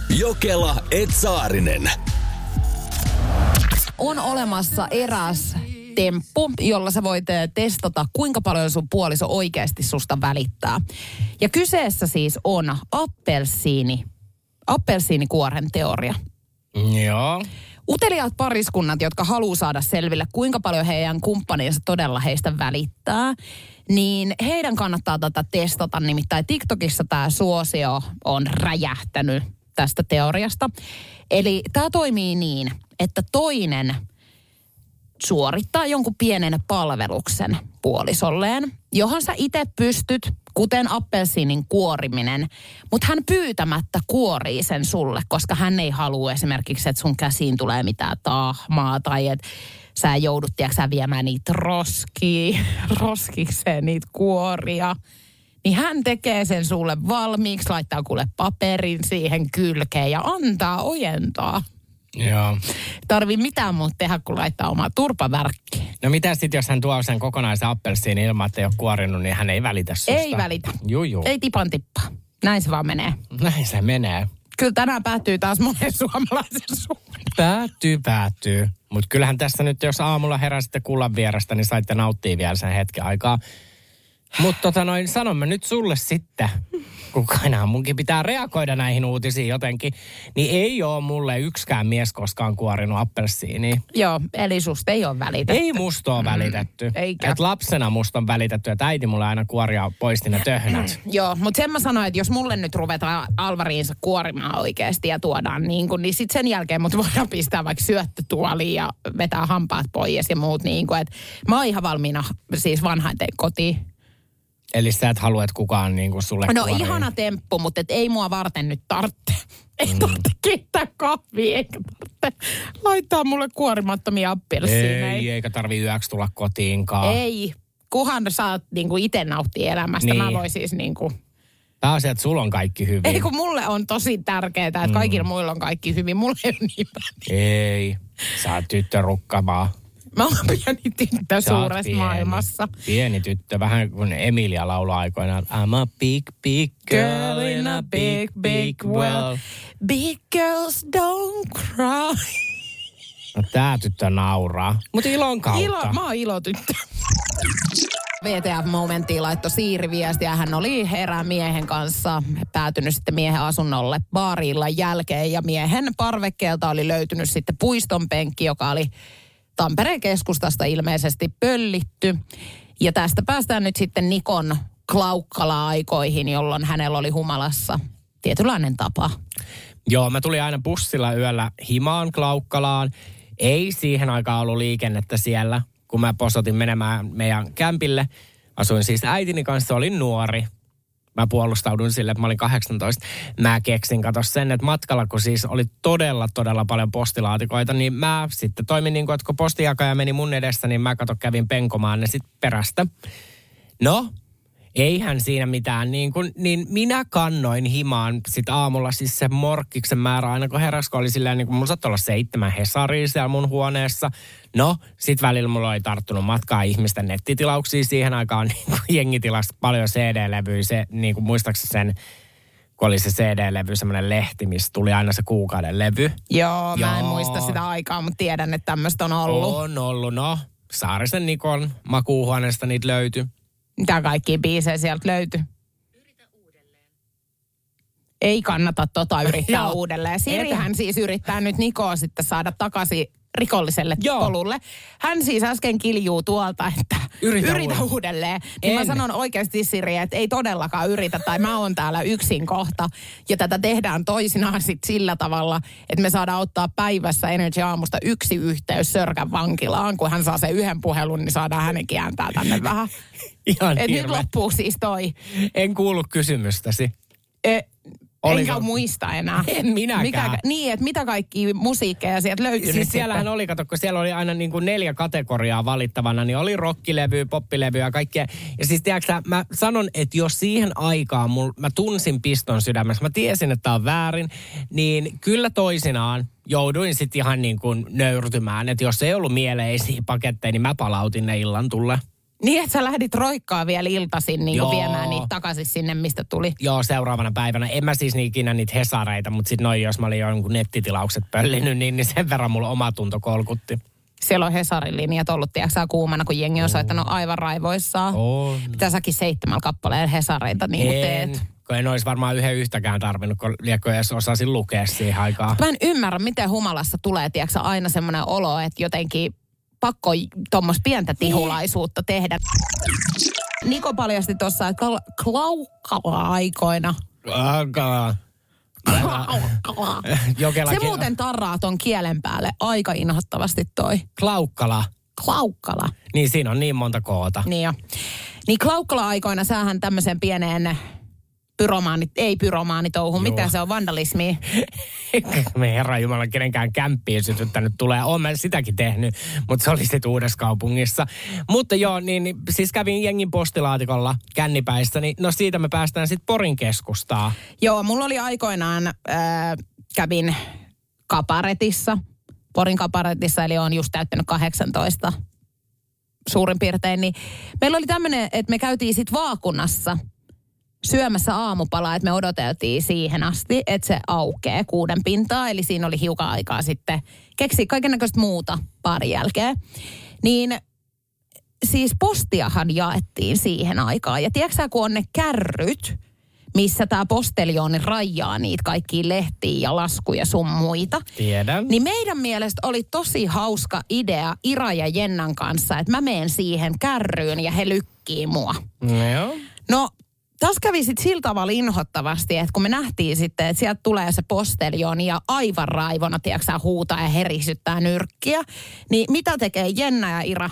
Jokela Etsaarinen. On olemassa eräs temppu, jolla sä voit eh, testata, kuinka paljon sun puoliso oikeasti susta välittää. Ja kyseessä siis on appelsiini, appelsiinikuoren teoria. Joo. Uteliaat pariskunnat, jotka haluaa saada selville, kuinka paljon heidän kumppaninsa todella heistä välittää, niin heidän kannattaa tätä testata. Nimittäin TikTokissa tämä suosio on räjähtänyt tästä teoriasta. Eli tämä toimii niin, että toinen suorittaa jonkun pienen palveluksen puolisolleen, johon sä itse pystyt, kuten appelsiinin kuoriminen, mutta hän pyytämättä kuorii sen sulle, koska hän ei halua esimerkiksi, että sun käsiin tulee mitään tahmaa tai että sä joudut, tiedätkö, viemään niitä roskiin, roskikseen niitä kuoria. Niin hän tekee sen sulle valmiiksi, laittaa kuule paperin siihen kylkeen ja antaa ojentaa. Joo. Tarvii mitään muuta tehdä, kuin laittaa omaa turpavärkkiä. No mitä sitten, jos hän tuo sen kokonaisen appelsiinin ilman, että ei ole kuorinut, niin hän ei välitä susta? Ei välitä. Juu, juu. Ei tipan tippaa. Näin se vaan menee. Näin se menee. Kyllä tänään päättyy taas monen suomalaisen suhde. Päättyy, päättyy. Mutta kyllähän tässä nyt, jos aamulla heräsitte kullan vierestä, niin saitte nauttia vielä sen hetken aikaa. Mutta tota noin, sanon mä nyt sulle sitten, kun aina munkin pitää reagoida näihin uutisiin jotenkin, niin ei ole mulle yksikään mies koskaan kuorinut appelsiiniä. Joo, eli susta ei ole välitetty. Ei musta ole välitetty. eikä. Et lapsena musta on välitetty, että äiti mulle aina kuoria poisti ne töhnät. Joo, mutta sen mä sanoin, että jos mulle nyt ruvetaan Alvariinsa kuorimaan oikeasti ja tuodaan niin kuin, niin sitten sen jälkeen mut voidaan pistää vaikka syöttötuoliin ja vetää hampaat pois ja muut niin kuin, että mä oon ihan valmiina siis vanhainten kotiin. Eli sä et halua, että kukaan niin kuin sulle No kuorii. ihana temppu, mutta et ei mua varten nyt tarvitse. Ei tarvitse keittää kahvia, eikä tarvitse laittaa mulle kuorimattomia appelsiineja. Ei, eikä tarvi yöksi tulla kotiinkaan. Ei. Kuhan saat niinku itse nauttia elämästä. Niin. Mä voin siis niinku... Pääasia, että sulla on kaikki hyvin. Ei kun mulle on tosi tärkeää, että Mm. kaikilla muilla on kaikki hyvin. Mulla ei ole niin. Ei, sä oot tyttö rukkamaa. Mä oon pieni tyttö Sä suuressa pieni. maailmassa. Pieni tyttö, vähän kuin Emilia laulaa aikoinaan. I'm a big, big girl in a big, big well. Big girls don't cry. No, tää tyttö nauraa. Mutta ilon kautta. Ilo, mä oon ilotyttö. VTF-momenttiin laittoi Siiri viestiä. Hän oli herää miehen kanssa päätynyt sitten miehen asunnolle baarilla jälkeen. Ja miehen parvekkeelta oli löytynyt sitten puiston penkki, joka oli Tampereen keskustasta ilmeisesti pöllitty. Ja tästä päästään nyt sitten Nikon klaukkala-aikoihin, jolloin hänellä oli humalassa tietynlainen tapa. Joo, mä tulin aina bussilla yöllä himaan Klaukkalaan. Ei siihen aikaan ollut liikennettä siellä, kun mä posotin menemään meidän kämpille. Asuin siis äitini kanssa, olin nuori. Mä puolustaudun sille, että mä olin 18. Mä keksin, kato sen, että matkalla, kun siis oli todella, todella paljon postilaatikoita, niin mä sitten toimin niin kuin, että kun postijakaja meni mun edessä, niin mä kato kävin penkomaan ne sitten perästä. No, eihän siinä mitään, niin, kun, niin minä kannoin himaan sit aamulla siis se morkkiksen määrä aina kun heräs, kun oli silleen niin kuin mulla saattoi olla seitsemän hesaria siellä mun huoneessa. No, sit välillä mulla oli tarttunut matkaa ihmisten nettitilauksia siihen aikaan, niin kuin jengi tilasi paljon CD-levyjä, se niin kuin muistaakseni sen, kun oli se CD-levy, semmoinen lehti, missä tuli aina se kuukauden levy. Joo, mä en Joo. muista sitä aikaa, mutta tiedän, että tämmöistä on ollut. On ollut, no. Saarisen Nikon makuuhuoneesta niitä löytyi. Mitä kaikkia biisejä sieltä löytyy? Ei kannata tota yrittää Joo. uudelleen. Sirihän siis yrittää nyt Nikoa sitten saada takaisin rikolliselle Joo. polulle. Hän siis äsken kiljuu tuolta, että Yritä yritä, uudelleen. uudelleen. Niin mä sanon oikeasti Siri, että ei todellakaan yritä, tai mä oon täällä yksin kohta. Ja tätä tehdään toisinaan sit sillä tavalla, että me saadaan ottaa päivässä Energy Aamusta yksi yhteys Sörkän vankilaan. Kun hän saa sen yhden puhelun, niin saadaan hänenkin ääntää tänne vähän. Ihan Et nyt loppuu siis toi. En kuullut kysymystäsi. E, Oliko- enkä muista enää. En minäkään. Mikä, niin, että mitä kaikki musiikkeja sieltä löytyy Siis siellähän sitten? oli, kato, kun siellä oli aina niin kuin neljä kategoriaa valittavana, niin oli rockilevy, poppilevy ja kaikkea. Ja siis tiedätkö, mä sanon, että jos siihen aikaan mul, mä tunsin piston sydämessä, mä tiesin, että tää on väärin, niin kyllä toisinaan jouduin sitten ihan niin kuin nöyrtymään, että jos ei ollut mieleisiä paketteja, niin mä palautin ne illan tulle. Niin, että sä lähdit roikkaa vielä iltasin niin viemään niitä takaisin sinne, mistä tuli. Joo, seuraavana päivänä. En mä siis ikinä niitä hesareita, mutta sitten noin, jos mä olin jonkun nettitilaukset pöllinyt, niin, niin sen verran mulla oma tunto kolkutti. Siellä on Hesarin linjat ollut, tiedätkö kuumana, kun jengi on soittanut aivan raivoissaan. On. Mitä säkin seitsemän kappaleen Hesareita niin en, teet? kun en olisi varmaan yhden yhtäkään tarvinnut, kun liekö edes osasin lukea siihen aikaan. Mä en ymmärrä, miten humalassa tulee, tiedätkö, aina semmoinen olo, että jotenkin pakko tuommoista pientä tihulaisuutta tehdä. Niko paljasti tuossa, että kal- klaukkala-aikoina. Alkaa. Klaukkala. Jokela, Se muuten tarraa ton kielen päälle aika inhottavasti toi. Klaukkala. Klaukkala. Niin siinä on niin monta koota. Niin jo. Niin klaukkala-aikoina sähän tämmöisen pieneen pyromaani, ei pyromaanitouhu, mitä Joo. se on, vandalismi. Me herra Jumala kenenkään kämppiin sytyttänyt tulee. Oon mä sitäkin tehnyt, mutta se oli sitten uudessa kaupungissa. Mutta joo, niin, niin siis kävin jengin postilaatikolla kännipäissä, niin no siitä me päästään sitten Porin keskustaa. Joo, mulla oli aikoinaan, äh, kävin kaparetissa, Porin kaparetissa, eli on just täyttänyt 18 suurin piirtein, niin meillä oli tämmöinen, että me käytiin sitten vaakunassa syömässä aamupalaa, että me odoteltiin siihen asti, että se aukeaa kuuden pintaa, eli siinä oli hiukan aikaa sitten keksiä kaikennäköistä muuta parin jälkeen. Niin siis postiahan jaettiin siihen aikaan. Ja tiedätkö kun on ne kärryt, missä tämä posteljooni rajaa niitä kaikkia lehtiä ja laskuja sun muita. Tiedän. Niin meidän mielestä oli tosi hauska idea Ira ja Jennan kanssa, että mä menen siihen kärryyn ja he lykkii mua. No joo. No, tässä kävi sitten sillä tavalla inhottavasti, että kun me nähtiin sitten, että sieltä tulee se posteljooni ja aivan raivona, tiedätkö huutaa ja herisyttää nyrkkiä, niin mitä tekee Jenna ja Ira?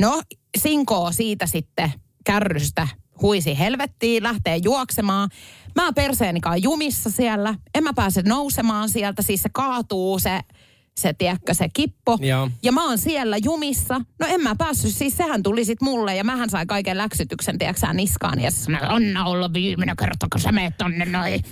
No, sinkoo siitä sitten kärrystä huisi helvettiin, lähtee juoksemaan. Mä perseenikään jumissa siellä. En mä pääse nousemaan sieltä, siis se kaatuu se, se tiedätkö, se kippo. Joo. Ja mä oon siellä jumissa. No en mä päässyt, siis sehän tuli sit mulle ja mähän sain kaiken läksytyksen, tiedätkö niskaan. Ja se sanoi, anna olla viimeinen kerta, kun sä meet tonne noin.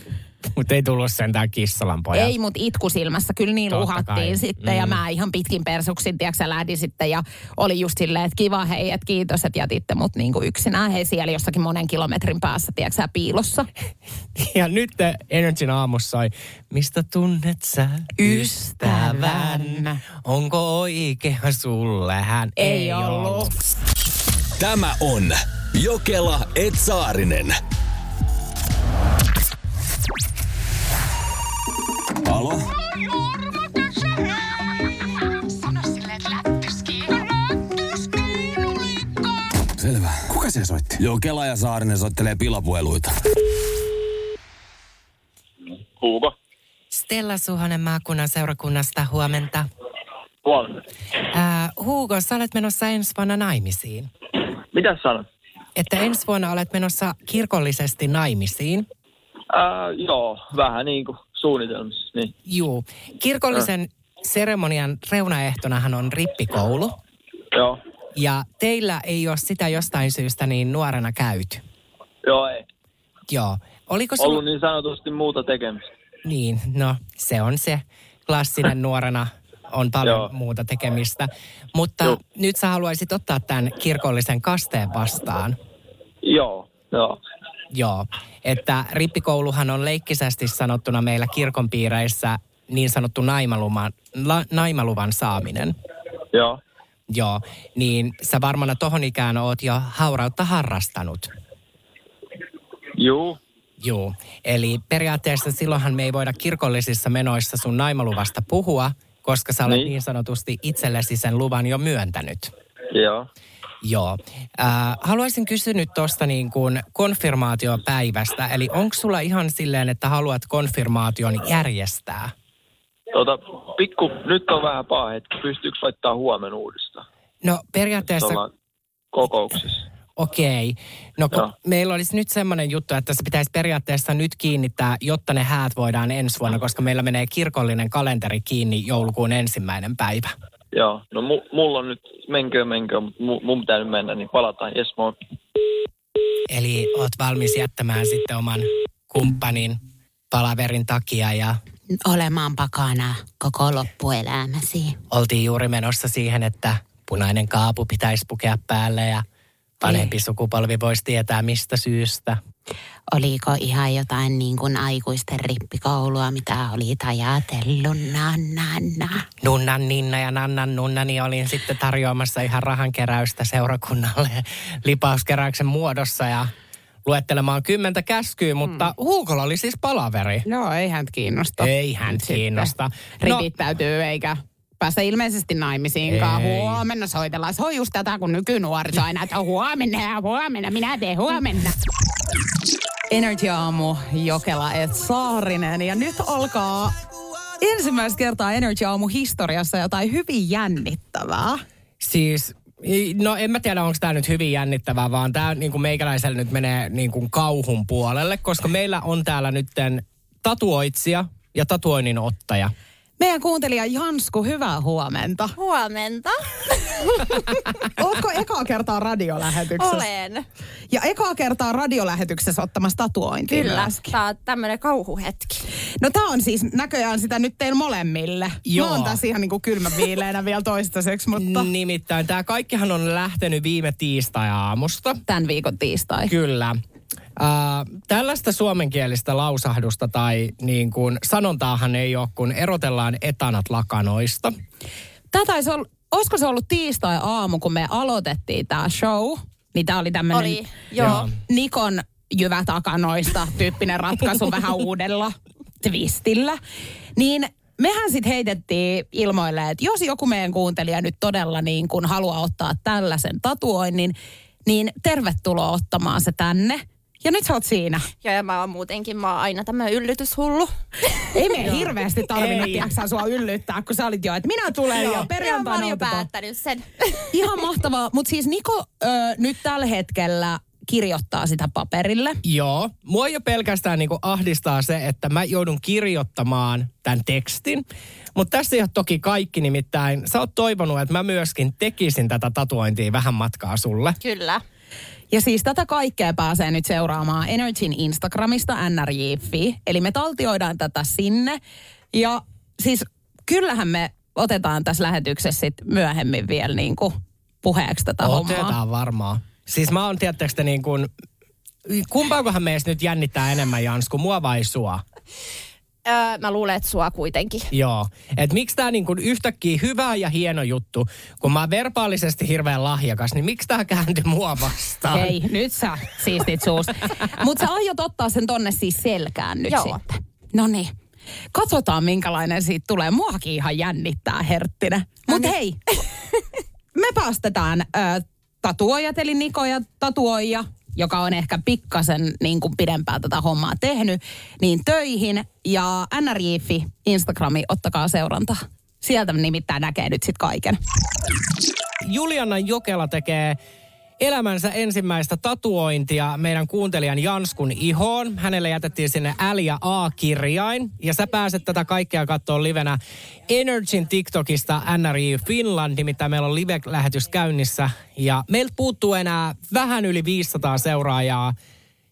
Mutta ei tullut sentään kissalan pojat. Ei, mutta itku silmässä. Kyllä niin Totta uhattiin kai. sitten. Mm. Ja mä ihan pitkin persuksin, tiedätkö sä, lähdin sitten. Ja oli just silleen, että kiva hei, että kiitos, että jätitte mut niinku yksinään. Hei siellä jossakin monen kilometrin päässä, tiedätkö sä, piilossa. Ja nyt Energyn aamussa soi, mistä tunnet sä ystävän? Onko oikea sulle hän? Ei ollut. Tämä on Jokela Etsaarinen. Alo? Selvä. Kuka se soitti? Jokela ja Saarinen soittelee pilapueluita. Hugo. Stella Suhonen maakunnan seurakunnasta, huomenta. Huomenta. Ää, Hugo, sä olet menossa ensi vuonna naimisiin. Mitä sanot? Että ensi vuonna olet menossa kirkollisesti naimisiin. Ää, joo, vähän niin kuin suunnitelmissa. Niin. Juu. Kirkollisen seremonian reunaehtonahan on rippikoulu. Joo, Ja teillä ei ole sitä jostain syystä niin nuorena käyty. joo ei. Joo. Oliko sulla... Ollut niin sanotusti muuta tekemistä. Niin, no se on se klassinen nuorena on paljon Joo. muuta tekemistä. Mutta Joo. nyt sä haluaisit ottaa tämän kirkollisen kasteen vastaan. Joo, joo. Joo, että rippikouluhan on leikkisesti sanottuna meillä kirkon piireissä niin sanottu naimaluvan, la, naimaluvan saaminen. Joo, Joo, niin sä varmana tohon ikään oot jo haurautta harrastanut. juu, Joo, eli periaatteessa silloinhan me ei voida kirkollisissa menoissa sun naimaluvasta puhua, koska sä olet niin, Niin. niin sanotusti itsellesi sen luvan jo myöntänyt. joo. Joo. Äh, haluaisin kysyä nyt tuosta niin kuin konfirmaatiopäivästä. Eli onko sulla ihan silleen, että haluat konfirmaation järjestää? Tota, pikku, nyt on vähän paha hetki. Pystyykö laittaa huomenna uudestaan? No periaatteessa, kokouksessa. okei. No kun Joo. meillä olisi nyt semmoinen juttu, että se pitäisi periaatteessa nyt kiinnittää, jotta ne häät voidaan ensi vuonna, koska meillä menee kirkollinen kalenteri kiinni joulukuun ensimmäinen päivä. Joo, no mu, mulla on nyt, menkö menkö, mutta mu, mun pitää nyt mennä, niin palataan. Jes, moi. Eli oot valmis jättämään sitten oman kumppanin palaverin takia ja Olemaan pakana koko loppuelämäsi. oltiin juuri menossa siihen, että punainen kaapu pitäisi pukea päälle ja vanhempi sukupolvi voisi tietää mistä syystä. Oliko ihan jotain niin kuin aikuisten rippikoulua, mitä olit ajatellut? Na, na, na. Nunnan Ninna ja Nannan Nunnani olin sitten tarjoamassa ihan rahankeräystä seurakunnalle lipauskeräyksen muodossa ja luettelemaan kymmentä käskyä, mutta Huukolla oli siis palaveri. Joo, ei hän kiinnosta. Ei hän kiinnosta. Ripit täytyy eikä päästä ilmeisesti naimisiinkaan. Ei. Huomenna soitellaan. Se on just tätä, kun nykynuoriso aina, että huomenna ja huomenna, minä teen huomenna. Energy Aamu, Jokela et Saarinen. Ja nyt alkaa ensimmäistä kertaa Energy Aamu historiassa jotain hyvin jännittävää. Siis, no en mä tiedä, onko tämä nyt hyvin jännittävää, vaan tämä niin meikäläisellä nyt menee niin kuin kauhun puolelle, koska meillä on täällä nytten tatuoitsija ja tatuoinnin ottaja. Meidän kuuntelija Jansku, hyvää huomenta. Huomenta. Oletko ekaa kertaa radiolähetyksessä? Olen. Ja ekaa kertaa radiolähetyksessä ottamassa tatuointia Kyllä. myöskin. Tämä on tämmöinen kauhuhetki. No tää on siis näköjään sitä nyt teillä molemmille. Joo. Mä oon tässä ihan niinku kylmäviileenä vielä toistaiseksi, mutta Nimittäin tämä kaikkihan on lähtenyt viime tiistai-aamusta. tämän viikon tiistai. Kyllä. Äh, tällaista suomenkielistä lausahdusta tai niin kuin sanontaahan ei ole, kun erotellaan etanat lakanoista. Tää taisi olla, olisiko se ollut tiistai-aamu, kun me aloitettiin tämä show, niin tää oli tämmönen Oli, joo. Joo. Nikon jyvätakanoista tyyppinen ratkaisu vähän uudella twistillä. Niin mehän sitten heitettiin ilmoille, että jos joku meidän kuuntelija nyt todella niin kun haluaa ottaa tällaisen tatuoinnin, niin tervetuloa ottamaan se tänne. Ja nyt sä oot siinä. Ja, ja mä oon muutenkin, mä oon aina tämmöinen yllytyshullu. Ei me hirveästi tarvinnut, tiedätkö, sua yllyttää, kun sä olit jo, että minä tulen Joo, mä perjantaina oon jo päättänyt sen. Ihan mahtavaa. Mutta siis Niko ö, nyt tällä hetkellä kirjoittaa sitä paperille. Joo. Mua jo pelkästään niinku ahdistaa se, että mä joudun kirjoittamaan tämän tekstin. Mutta tässä ei ole toki kaikki, nimittäin sä oot toivonut, että mä myöskin tekisin tätä tatuointia vähän matkaa sulle. Kyllä. Ja siis tätä kaikkea pääsee nyt seuraamaan Energyn Instagramista NRJ.fi. Eli me taltioidaan tätä sinne. Ja siis kyllähän me otetaan tässä lähetyksessä sit myöhemmin vielä niin kuin puheeksi tätä Otetaan hommaa. varmaan. Siis mä oon, tiedättekö niin kuin, kumpaakohan meistä nyt jännittää enemmän, Jansku, mua vai sua? Öö, mä luulen, että sua kuitenkin. Joo. Et miksi tää niin kuin yhtäkkiä hyvä ja hieno juttu, kun mä oon verbaalisesti hirveän lahjakas, niin miksi tää kääntyi mua vastaan? Hei, nyt sä siistit suus. Mutta sä aiot ottaa sen tonne siis selkään nyt Joo. sitten. No niin. Katsotaan, minkälainen siitä tulee. Muakin ihan jännittää, Herttinen. Mutta hei, me päästetään ö, tatuoijat, eli Niko ja tatuoija, joka on ehkä pikkasen niin kuin pidempään tätä hommaa tehnyt, niin töihin. Ja NRJ.fi, Instagrami, ottakaa seurantaa. Sieltä nimittäin näkee nyt sitten kaiken. Juliana Jokela tekee elämänsä ensimmäistä tatuointia meidän kuuntelijan Janskun ihoon. Hänelle jätettiin sinne L ja A-kirjain. Ja sä pääset tätä kaikkea katsoa livenä Energyn TikTokista NRI Finland. Nimittäin meillä on live-lähetys käynnissä. Ja meiltä puuttuu enää vähän yli 500 seuraajaa,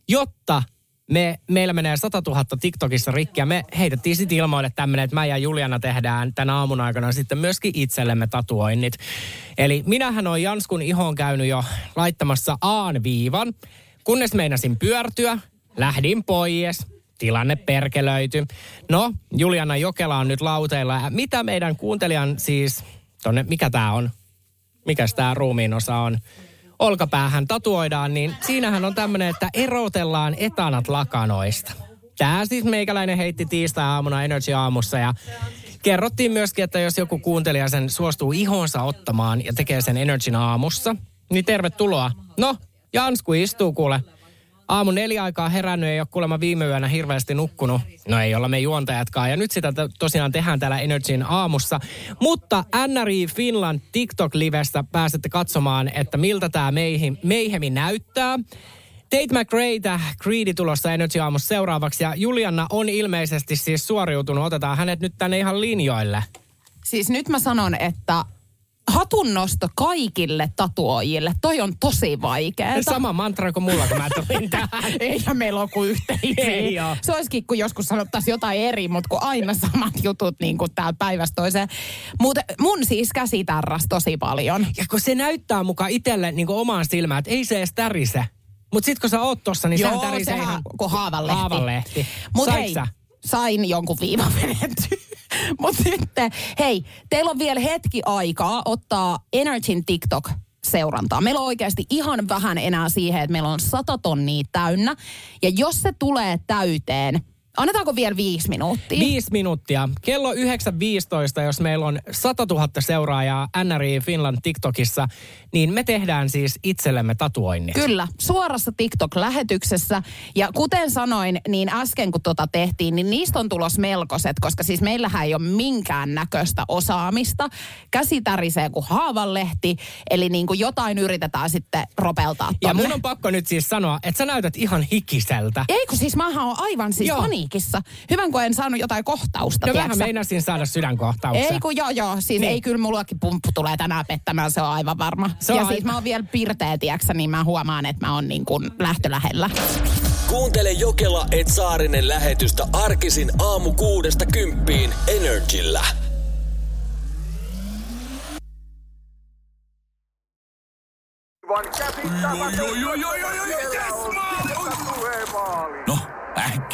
jotta me, meillä menee 100 000 TikTokissa rikki ja me heitettiin sitten ilmoille tämmöinen, että mä ja Juliana tehdään tänä aamun aikana sitten myöskin itsellemme tatuoinnit. Eli minähän on Janskun ihoon käynyt jo laittamassa A-viivan, kunnes meinasin pyörtyä, lähdin pois, tilanne perkelöity. No, Juliana Jokela on nyt lauteilla. Mitä meidän kuuntelijan siis, tonne, mikä tää on? Mikäs tää ruumiin osa on? Olkapäähän tatuoidaan, niin siinähän on tämmöinen, että erotellaan etanat lakanoista. Tää siis meikäläinen heitti tiistai-aamuna Energy aamussa ja kerrottiin myöskin, että jos joku kuuntelija sen suostuu ihonsa ottamaan ja tekee sen Energyn aamussa, niin tervetuloa. No, Jansku istuu kuule. Aamu neljä aikaa herännyt, ei ole kuulemma viime yönä hirveästi nukkunut. No ei olla me juontajatkaan. Ja nyt sitä to- tosiaan tehdään täällä Energyn aamussa. Mutta NRI Finland TikTok-livestä pääsette katsomaan, että miltä tämä meihin, meihemi näyttää. Tate McRaeitä Creedy tulossa Energy aamussa seuraavaksi. Ja Juliana on ilmeisesti siis suoriutunut. Otetaan hänet nyt tänne ihan linjoille. Siis nyt mä sanon, että hatunnosto kaikille tatuoijille. Toi on tosi vaikeaa. Sama mantra kuin mulla, kun mä tulin tähän. Eihän meillä ole kuin yhteisiä. Ei oo. Se olisikin, kun joskus sanottaisiin jotain eri, mutta kun aina samat jutut niin kuin täällä päivästä toiseen. Mutta mun siis käsi tärräs tosi paljon. Ja kun se näyttää mukaan itselle niin omaan silmään, että ei se edes tärise. Mutta sitten kun sä oot tossa, niin sehän tärisee sehän ihan kuin haavanlehti. haavanlehti. Mut Sait hei, sä? sain jonkun viivan. Mutta sitten, hei, teillä on vielä hetki aikaa ottaa Energyn TikTok seurantaa. Meillä on oikeasti ihan vähän enää siihen, että meillä on sata tonnia täynnä. Ja jos se tulee täyteen, annetaanko vielä viisi minuuttia? Viisi minuuttia. Kello 9.15, jos meillä on 100 000 seuraajaa NRI Finland TikTokissa, niin me tehdään siis itsellemme tatuoinnit. Kyllä, suorassa TikTok-lähetyksessä. Ja kuten sanoin, niin äsken kun tota tehtiin, niin niistä on tulos melkoiset, koska siis meillähän ei ole minkään näköistä osaamista. Käsi tärisee kuin haavanlehti, eli niin kuin jotain yritetään sitten ropeltaa Ja tonne. mun on pakko nyt siis sanoa, että sä näytät ihan hikiseltä. Ei kun siis mähän on aivan siis Joo. Paniikissa. Hyvän kun en saanut jotain kohtausta, No tiedätkö vähän meinasin saada sydänkohtauksen. Ei kun joo joo, siis Niin. niin. ei kyllä mullakin pumppu tulee tänään pettämään, se on aivan varma. Se on ja aivan- siis mä oon vielä pirteä, tiedätkö, niin mä huomaan, että mä oon niin kuin lähtölähellä. Kuuntele Jokela et Saarinen lähetystä arkisin aamu kuudesta kymppiin Energillä. No,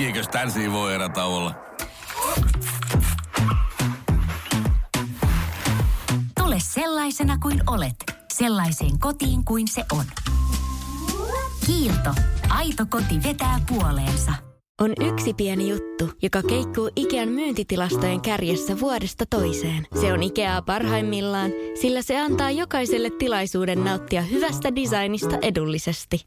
äkkiäkös tän voi erä olla? Tule sellaisena kuin olet, sellaiseen kotiin kuin se on. Kiilto. Aito koti vetää puoleensa. On yksi pieni juttu, joka keikkuu Ikean myyntitilastojen kärjessä vuodesta toiseen. Se on Ikeaa parhaimmillaan, sillä se antaa jokaiselle tilaisuuden nauttia hyvästä designista edullisesti.